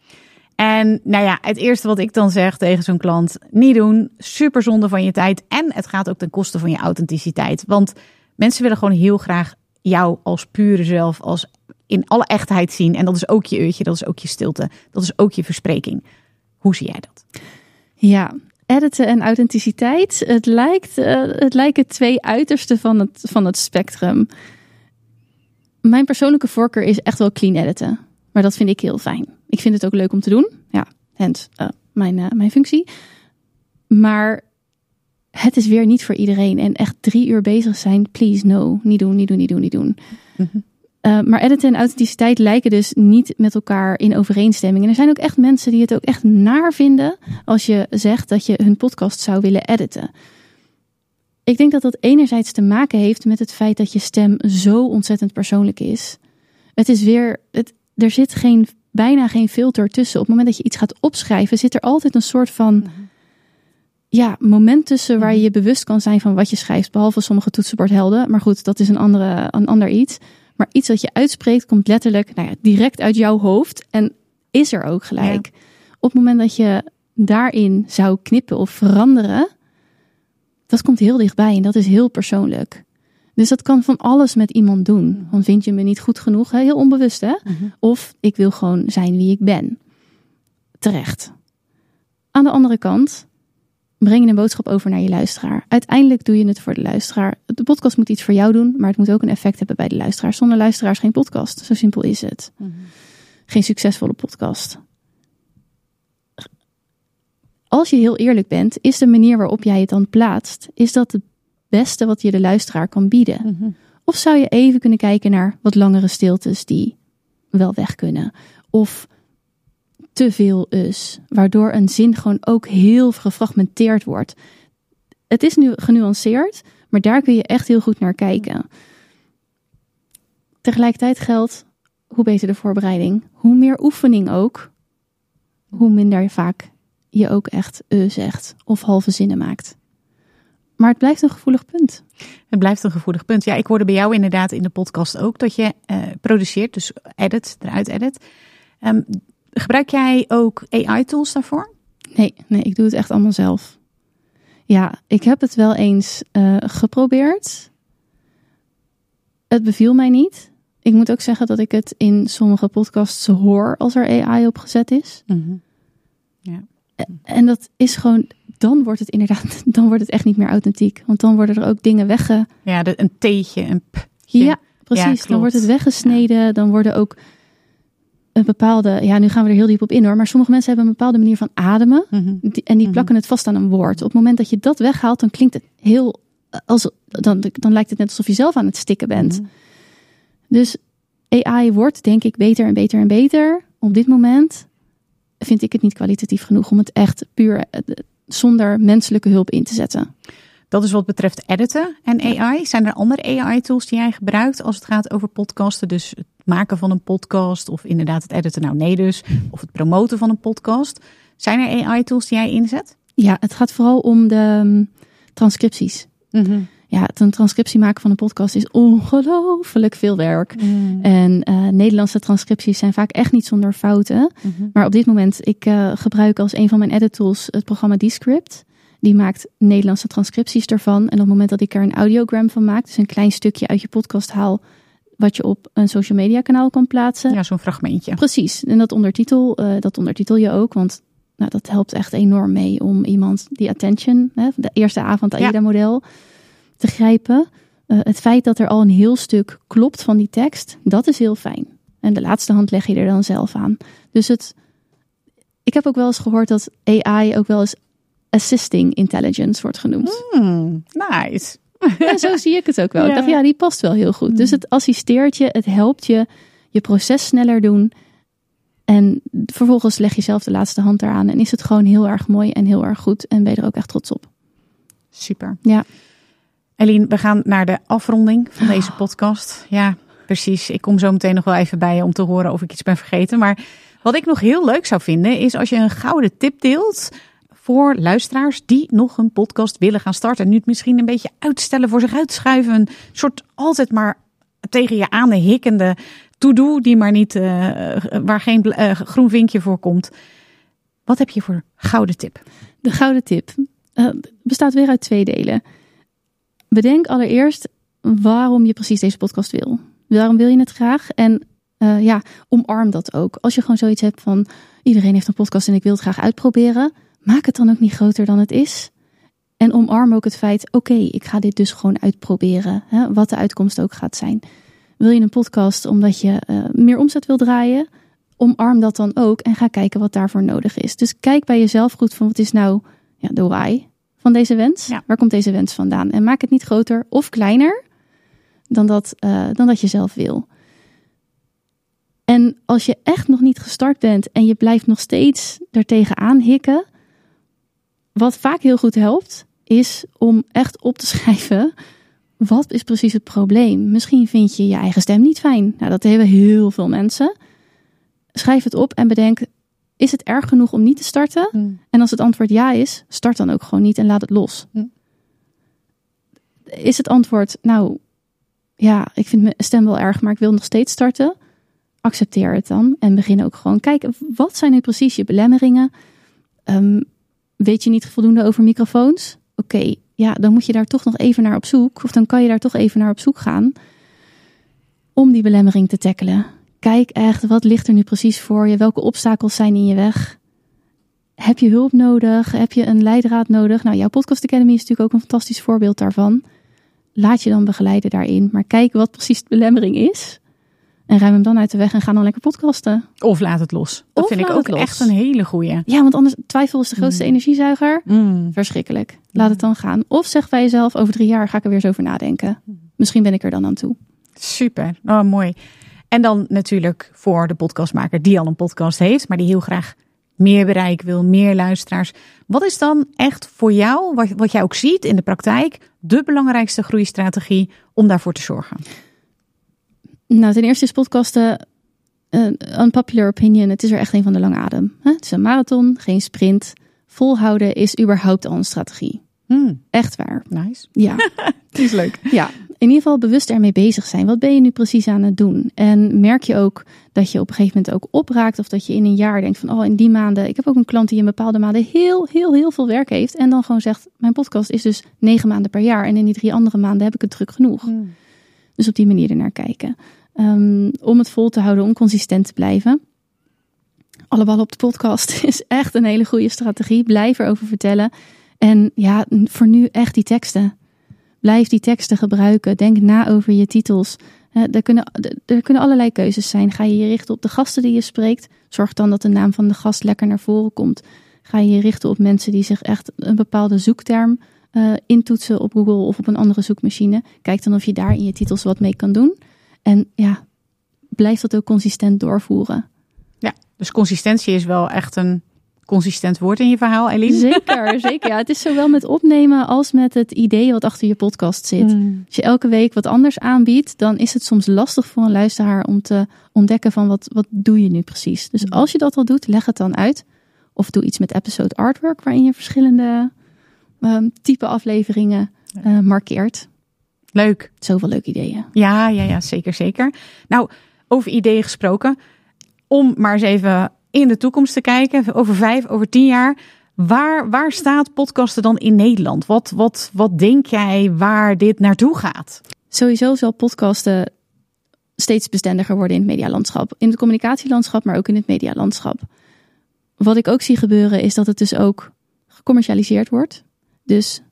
En nou ja, het eerste wat ik dan zeg tegen zo'n klant, niet doen, super zonde van je tijd en het gaat ook ten koste van je authenticiteit. Want mensen willen gewoon heel graag jou als pure zelf, als in alle echtheid zien. En dat is ook je uurtje, dat is ook je stilte, dat is ook je verspreking. Hoe zie jij dat? Ja, editen en authenticiteit. Het, lijkt, uh, het lijken twee uitersten van het, van het spectrum. Mijn persoonlijke voorkeur is echt wel clean editen. Maar dat vind ik heel fijn. Ik vind het ook leuk om te doen. Ja, hence uh, mijn, uh, mijn functie. Maar het is weer niet voor iedereen. En echt drie uur bezig zijn, please no. Niet doen, niet doen, niet doen, niet doen. Mm -hmm. Uh, maar editen en authenticiteit lijken dus niet met elkaar in overeenstemming. En er zijn ook echt mensen die het ook echt naar vinden als je zegt dat je hun podcast zou willen editen. Ik denk dat dat enerzijds te maken heeft met het feit dat je stem zo ontzettend persoonlijk is. Het is weer, het, er zit geen, bijna geen filter tussen. Op het moment dat je iets gaat opschrijven, zit er altijd een soort van mhm. ja, moment tussen waar je je bewust kan zijn van wat je schrijft. Behalve sommige toetsenbordhelden. Maar goed, dat is een, andere, een ander iets. Maar iets wat je uitspreekt komt letterlijk nou ja, direct uit jouw hoofd en is er ook gelijk. Op het moment dat je daarin zou knippen of veranderen, dat komt heel dichtbij en dat is heel persoonlijk. Dus dat kan van alles met iemand doen. Want vind je me niet goed genoeg? Heel onbewust, hè? Mhm. Of ik wil gewoon zijn wie ik ben. Terecht. Aan de andere kant, breng je een boodschap over naar je luisteraar. Uiteindelijk doe je het voor de luisteraar. De podcast moet iets voor jou doen, maar het moet ook een effect hebben bij de luisteraar. Zonder luisteraars geen podcast. Zo simpel is het. Mhm. Geen succesvolle podcast. als je heel eerlijk bent, is de manier waarop jij het dan plaatst, is dat het beste wat je de luisteraar kan bieden? Mhm. Of zou je even kunnen kijken naar wat langere stiltes die wel weg kunnen? Of te veel is, waardoor een zin gewoon ook heel gefragmenteerd wordt. Het is nu genuanceerd, maar daar kun je echt heel goed naar kijken. Tegelijkertijd geldt, hoe beter de voorbereiding, hoe meer oefening ook, hoe minder vaak je ook echt zegt of halve zinnen maakt. Maar het blijft een gevoelig punt. Het blijft een gevoelig punt. Ja, ik hoorde bij jou inderdaad in de podcast ook dat je eh, produceert, dus edit, eruit edit. Ehm, gebruik jij ook AI-tools daarvoor? Nee, nee, ik doe het echt allemaal zelf. Ja, ik heb het wel eens uh, geprobeerd. Het beviel mij niet. Ik moet ook zeggen dat ik het in sommige podcasts hoor als er AI op gezet is. Mm Ja. En dat is gewoon, dan wordt het inderdaad, [laughs] dan wordt het echt niet meer authentiek. Want dan worden er ook dingen wegge... Ja, een theetje, een p. Ja, precies. Ja, dan wordt het weggesneden. Ja. Dan worden ook een bepaalde, ja, nu gaan we er heel diep op in hoor. Maar sommige mensen hebben een bepaalde manier van ademen. Mm -hmm. die, en die plakken het vast aan een woord. Op het moment dat je dat weghaalt, dan klinkt het heel, als, dan, dan lijkt het net alsof je zelf aan het stikken bent. Mm -hmm. Dus AI wordt denk ik beter en beter en beter. Op dit moment vind ik het niet kwalitatief genoeg om het echt puur zonder menselijke hulp in te zetten. Dat is wat betreft editen en AI. Zijn er andere AI-tools die jij gebruikt als het gaat over podcasten? Dus het maken van een podcast of inderdaad het editen, nou nee dus. Of het promoten van een podcast. Zijn er AI-tools die jij inzet? Ja, het gaat vooral om de um, transcripties. Mm -hmm. Ja, een transcriptie maken van een podcast is ongelooflijk veel werk. Mm. En uh, Nederlandse transcripties zijn vaak echt niet zonder fouten. Mm -hmm. Maar op dit moment, ik uh, gebruik als een van mijn edit tools het programma Descript. Die maakt Nederlandse transcripties ervan. En op het moment dat ik er een audiogram van maak, dus een klein stukje uit je podcast haal, wat je op een social media kanaal kan plaatsen. Ja, zo'n fragmentje. Precies. En dat ondertitel, uh, dat ondertitel je ook, want nou, dat helpt echt enorm mee om iemand die attention, hè, de eerste avond AIDA-model, ja. Te grijpen. Uh, het feit dat er al een heel stuk klopt van die tekst, dat is heel fijn. En de laatste hand leg je er dan zelf aan. Dus het, ik heb ook wel eens gehoord dat AI ook wel eens assisting intelligence wordt genoemd. Mm, nice. Ja, zo zie ik het ook wel. Ja. Ik dacht, ja, die past wel heel goed. Dus het assisteert je, het helpt je je proces sneller doen. En vervolgens leg je zelf de laatste hand eraan. En is het gewoon heel erg mooi en heel erg goed. En ben je er ook echt trots op. Super. Ja. Eline, we gaan naar de afronding van deze podcast. Ja, precies. Ik kom zo meteen nog wel even bij je om te horen of ik iets ben vergeten. Maar wat ik nog heel leuk zou vinden, is als je een gouden tip deelt voor luisteraars die nog een podcast willen gaan starten. Nu het misschien een beetje uitstellen, voor zich uitschuiven. Een soort altijd maar tegen je aan hikkende to-do die maar niet, uh, waar geen uh, groen vinkje voor komt. Wat heb je voor gouden tip? De gouden tip uh, bestaat weer uit twee delen. Bedenk allereerst waarom je precies deze podcast wil. Waarom wil je het graag? En ja, omarm dat ook. Als je gewoon zoiets hebt van iedereen heeft een podcast en ik wil het graag uitproberen maak het dan ook niet groter dan het is. En omarm ook het feit, oké, ik ga dit dus gewoon uitproberen. Hè, wat de uitkomst ook gaat zijn. Wil je een podcast omdat je uh, meer omzet wil draaien? Omarm dat dan ook en ga kijken wat daarvoor nodig is. Dus kijk bij jezelf goed van wat is nou ja, de why van deze wens? Ja. Waar komt deze wens vandaan? En maak het niet groter of kleiner dan dat, uh, dan dat je zelf wil. En als je echt nog niet gestart bent en je blijft nog steeds daartegen aanhikken, wat vaak heel goed helpt, is om echt op te [laughs] schrijven. Wat is precies het probleem? Misschien vind je je eigen stem niet fijn. Nou, dat hebben heel veel mensen. Schrijf het op en bedenk: is het erg genoeg om niet te starten? Hmm. En als het antwoord ja is, start dan ook gewoon niet en laat het los. Hmm. Is het antwoord: nou, ja, ik vind mijn stem wel erg, maar ik wil nog steeds starten? Accepteer het dan en begin ook gewoon kijken: wat zijn nu precies je belemmeringen? Um, Weet je niet voldoende over microfoons? Oké, okay, ja, dan moet je daar toch nog even naar op zoek. Of dan kan je daar toch even naar op zoek gaan. Om die belemmering te tackelen. Kijk echt, wat ligt er nu precies voor je? Welke obstakels zijn in je weg? Heb je hulp nodig? Heb je een leidraad nodig? Nou, jouw Podcast Academy is natuurlijk ook een fantastisch voorbeeld daarvan. Laat je dan begeleiden daarin. Maar kijk wat precies de belemmering is. En ruim hem dan uit de weg en ga dan lekker podcasten. Of laat het los. Dat Of vind ik ook echt een hele goeie. Ja, want anders twijfel is de grootste Mm. energiezuiger. Mm. Verschrikkelijk. Laat het dan gaan. Of zeg bij jezelf, over drie jaar ga ik er weer eens over nadenken. Misschien ben ik er dan aan toe. Super. Oh, mooi. En dan natuurlijk voor de podcastmaker die al een podcast heeft, maar die heel graag meer bereik wil, meer luisteraars. Wat is dan echt voor jou, wat, wat jij ook ziet in de praktijk, de belangrijkste groeistrategie om daarvoor te zorgen? Nou, ten eerste is podcasten een unpopular opinion. Het is er echt een van de lange adem. hè? Het is een marathon, geen sprint. Volhouden is überhaupt al een strategie. Hmm, Echt waar. nice. Ja. [laughs] is leuk. Ja, in ieder geval bewust ermee bezig zijn. Wat ben je nu precies aan het doen? En merk je ook dat je op een gegeven moment ook opraakt of dat je in een jaar denkt van, oh, in die maanden. Ik heb ook een klant die in bepaalde maanden heel, heel, heel veel werk heeft en dan gewoon zegt, mijn podcast is dus negen maanden per jaar en in die drie andere maanden heb ik het druk genoeg. Hmm. Dus op die manier ernaar kijken. Ehm, om het vol te houden, om consistent te blijven. Alle ballen op de podcast [laughs] is echt een hele goede strategie. Blijf erover vertellen. En ja, voor nu echt die teksten. Blijf die teksten gebruiken. Denk na over je titels. Er, kunnen, er kunnen allerlei keuzes zijn. Ga je je richten op de gasten die je spreekt? Zorg dan dat de naam van de gast lekker naar voren komt. Ga je je richten op mensen die zich echt een bepaalde zoekterm eh, intoetsen op Google of op een andere zoekmachine? Kijk dan of je daar in je titels wat mee kan doen. En ja, blijf dat ook consistent doorvoeren. Ja, dus consistentie is wel echt een consistent woord in je verhaal, Eileen. Zeker, [laughs] zeker. Ja, het is zowel met opnemen als met het idee wat achter je podcast zit. Hmm. Als je elke week wat anders aanbiedt, dan is het soms lastig voor een luisteraar om te ontdekken van wat, wat doe je nu precies. Dus als je dat al doet, leg het dan uit. Of doe iets met episode artwork, waarin je verschillende ehm, type afleveringen eh, markeert. Leuk. Zoveel leuke ideeën. Ja, ja, ja, zeker, zeker. Nou, over ideeën gesproken. Om maar eens even in de toekomst te kijken, over vijf, over tien jaar. Waar, waar staat podcasten dan in Nederland? Wat, wat, wat denk jij waar dit naartoe gaat? Sowieso zal podcasten steeds bestendiger worden in het medialandschap. In het communicatielandschap, maar ook in het medialandschap. Wat ik ook zie gebeuren is dat het dus ook gecommercialiseerd wordt. Dus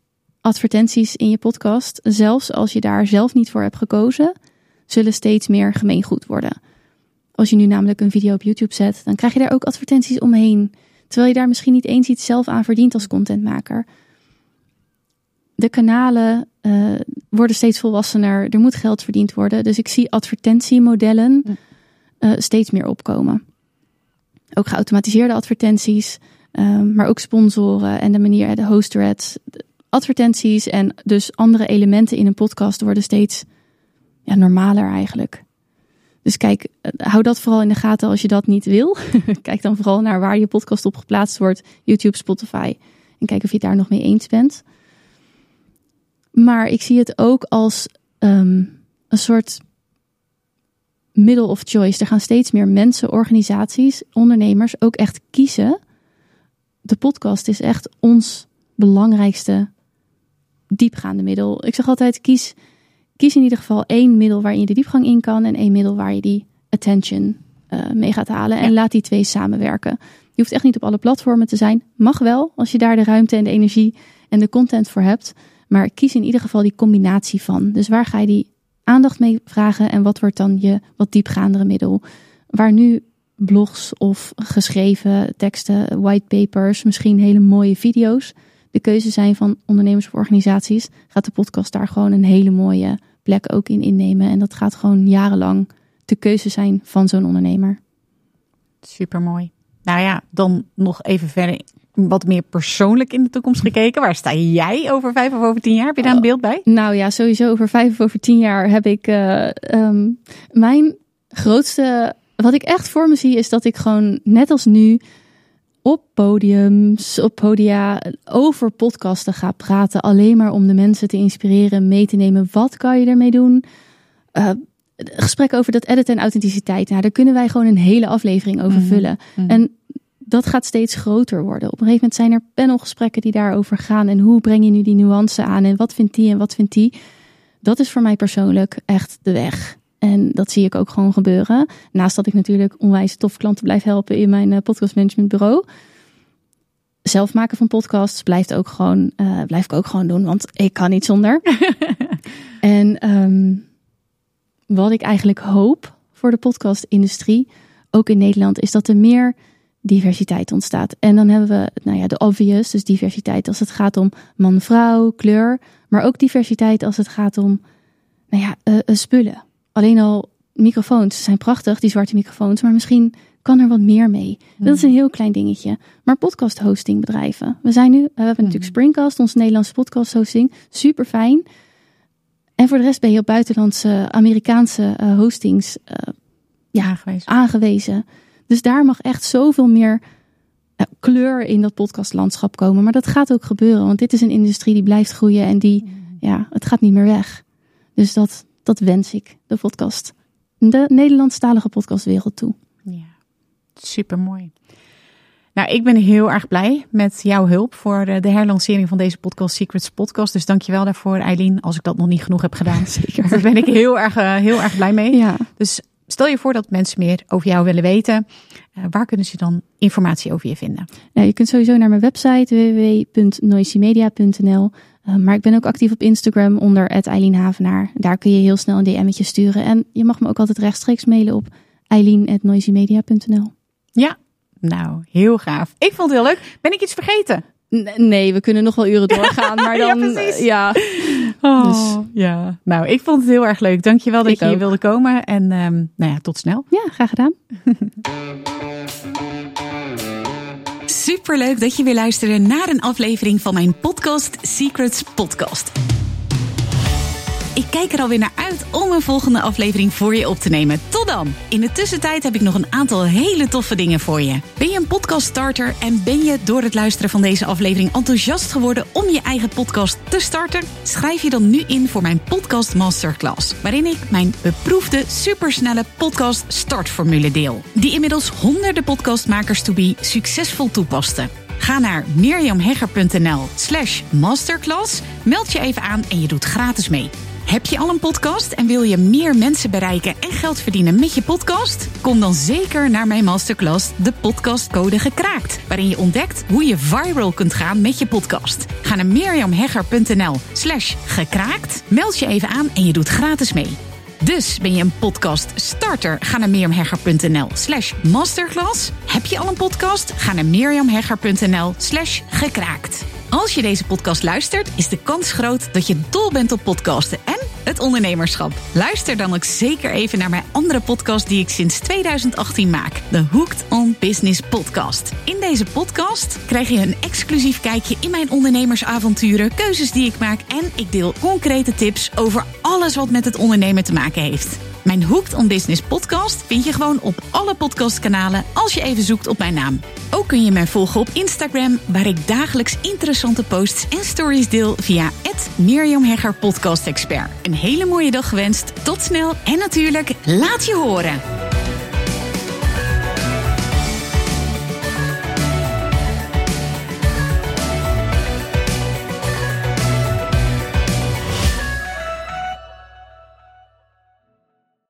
advertenties in je podcast, zelfs als je daar zelf niet voor hebt gekozen, zullen steeds meer gemeengoed worden. Als je nu namelijk een video op YouTube zet, dan krijg je daar ook advertenties omheen. Terwijl je daar misschien niet eens iets zelf aan verdient als contentmaker. De kanalen eh, worden steeds volwassener. Er moet geld verdiend worden. Dus ik zie advertentiemodellen eh, steeds meer opkomen. Ook geautomatiseerde advertenties, ehm, maar ook sponsoren en de manier, de host threads, de advertenties en dus andere elementen in een podcast worden steeds ja, normaler eigenlijk. Dus kijk, eh, hou dat vooral in de gaten als je dat niet wil. [laughs] kijk dan vooral naar waar je podcast op geplaatst wordt, YouTube, Spotify. En kijk of je het daar nog mee eens bent. Maar ik zie het ook als ehm, een soort middle of choice. Er gaan steeds meer mensen, organisaties, ondernemers ook echt kiezen. De podcast is echt ons belangrijkste diepgaande middel. Ik zeg altijd: kies, kies in ieder geval één middel waarin je de diepgang in kan en één middel waar je die attention eh, mee gaat halen. En Ja. laat die twee samenwerken. Je hoeft echt niet op alle platformen te zijn. Mag wel, als je daar de ruimte en de energie en de content voor hebt. Maar kies in ieder geval die combinatie van. Dus waar ga je die aandacht mee vragen en wat wordt dan je wat diepgaandere middel? Waar nu blogs of geschreven teksten, whitepapers, misschien hele mooie video's de keuze zijn van ondernemers of organisaties, gaat de podcast daar gewoon een hele mooie plek ook in innemen. En dat gaat gewoon jarenlang de keuze zijn van zo'n ondernemer. Super mooi. Nou ja, dan nog even verder wat meer persoonlijk in de toekomst gekeken. Waar sta jij over vijf of over tien jaar? Heb je daar een beeld bij? Nou ja, sowieso over vijf of over tien jaar heb ik eh, ehm, mijn grootste. Wat ik echt voor me zie, is dat ik gewoon net als nu op podiums, op podia, over podcasten ga praten. Alleen maar om de mensen te inspireren, mee te nemen. Wat kan je ermee doen? Eh gesprek over dat editen en authenticiteit. Nou, daar kunnen wij gewoon een hele aflevering over Mhm. vullen. Mhm. En dat gaat steeds groter worden. Op een gegeven moment zijn er panelgesprekken die daarover gaan. En hoe breng je nu die nuance aan? En wat vindt die en wat vindt die? Dat is voor mij persoonlijk echt de weg. En dat zie ik ook gewoon gebeuren. Naast dat ik natuurlijk onwijs tof klanten blijf helpen in mijn eh, podcast management bureau. Zelf maken van podcasts blijft ook gewoon, eh, blijf ik ook gewoon doen, want ik kan niet zonder. [laughs] en ehm, wat ik eigenlijk hoop voor de podcastindustrie, ook in Nederland, is dat er meer diversiteit ontstaat. En dan hebben we nou ja, de obvious, dus diversiteit als het gaat om man-vrouw, kleur, maar ook diversiteit als het gaat om nou ja, uh, spullen. Alleen al microfoons zijn prachtig, die zwarte microfoons, maar misschien kan er wat meer mee. Dat is een heel klein dingetje. Maar podcast hosting bedrijven. We zijn nu, we hebben natuurlijk mhm. Springcast, onze Nederlandse podcast hosting. Super fijn. En voor de rest ben je op buitenlandse Amerikaanse uh, hostings uh, ja, aangewezen. aangewezen. Dus daar mag echt zoveel meer uh, kleur in dat podcastlandschap komen. Maar dat gaat ook gebeuren, want dit is een industrie die blijft groeien en die, mhm. ja, het gaat niet meer weg. Dus dat, dat wens ik, de podcast. De Nederlandstalige podcastwereld toe. Ja, super mooi. Nou, ik ben heel erg blij met jouw hulp voor de herlancering van deze podcast Secrets Podcast. Dus dankjewel daarvoor, Eileen. Als ik dat nog niet genoeg heb gedaan, [laughs] zeker. Daar ben ik heel erg, eh, heel erg blij mee. Ja. Dus stel je voor dat mensen meer over jou willen weten. Uh, waar kunnen ze dan informatie over je vinden? Nou, je kunt sowieso naar mijn website www.noisymedia.nl. Uh, maar ik ben ook actief op Instagram onder Eileen Havenaar. Daar kun je heel snel een DM'tje sturen. En je mag me ook altijd rechtstreeks mailen op eileen.noisymedia.nl. Ja, nou, heel gaaf. Ik vond het heel leuk. Ben ik iets vergeten? Nee, we kunnen nog wel uren [laughs] doorgaan, maar dan ja. ja. Oh, dus. ja. Nou, ik vond het heel erg leuk. Dankjewel dat je hier wilde komen en um, nou ja, tot snel. Ja, graag gedaan. [laughs] Superleuk dat je weer luistert naar een aflevering van mijn podcast Secrets Podcast. Ik kijk er alweer naar uit om een volgende aflevering voor je op te nemen. Tot dan! In de tussentijd heb ik nog een aantal hele toffe dingen voor je. Ben je een podcast starter en ben je door het luisteren van deze aflevering enthousiast geworden om je eigen podcast te starten? Schrijf je dan nu in voor mijn podcast masterclass, waarin ik mijn beproefde supersnelle podcast startformule deel, die inmiddels honderden podcastmakers to be succesvol toepasten. Ga naar mirjamhegger.nl slash masterclass, meld je even aan en je doet gratis mee. Heb je al een podcast en wil je meer mensen bereiken en geld verdienen met je podcast? Kom dan zeker naar mijn masterclass De Podcastcode Gekraakt, waarin je ontdekt hoe je viral kunt gaan met je podcast. Ga naar mirjamhegger.nl slash gekraakt, meld je even aan en je doet gratis mee. Dus ben je een podcast starter? Ga naar mirjamhegger.nl slash masterclass. Heb je al een podcast? Ga naar mirjamhegger.nl slash gekraakt. Als je deze podcast luistert, is de kans groot dat je dol bent op podcasten en het ondernemerschap. Luister dan ook zeker even naar mijn andere podcast die ik sinds 2018 maak. De Hooked on Business Podcast. In deze podcast krijg je een exclusief kijkje in mijn ondernemersavonturen, keuzes die ik maak en ik deel concrete tips over alles wat met het ondernemen te maken heeft. Mijn Hooked on Business podcast vind je gewoon op alle podcastkanalen als je even zoekt op mijn naam. Ook kun je mij volgen op Instagram, waar ik dagelijks interessante posts en stories deel via Mirjam Hegger Podcast Expert. Een hele mooie dag gewenst, tot snel en natuurlijk laat je horen.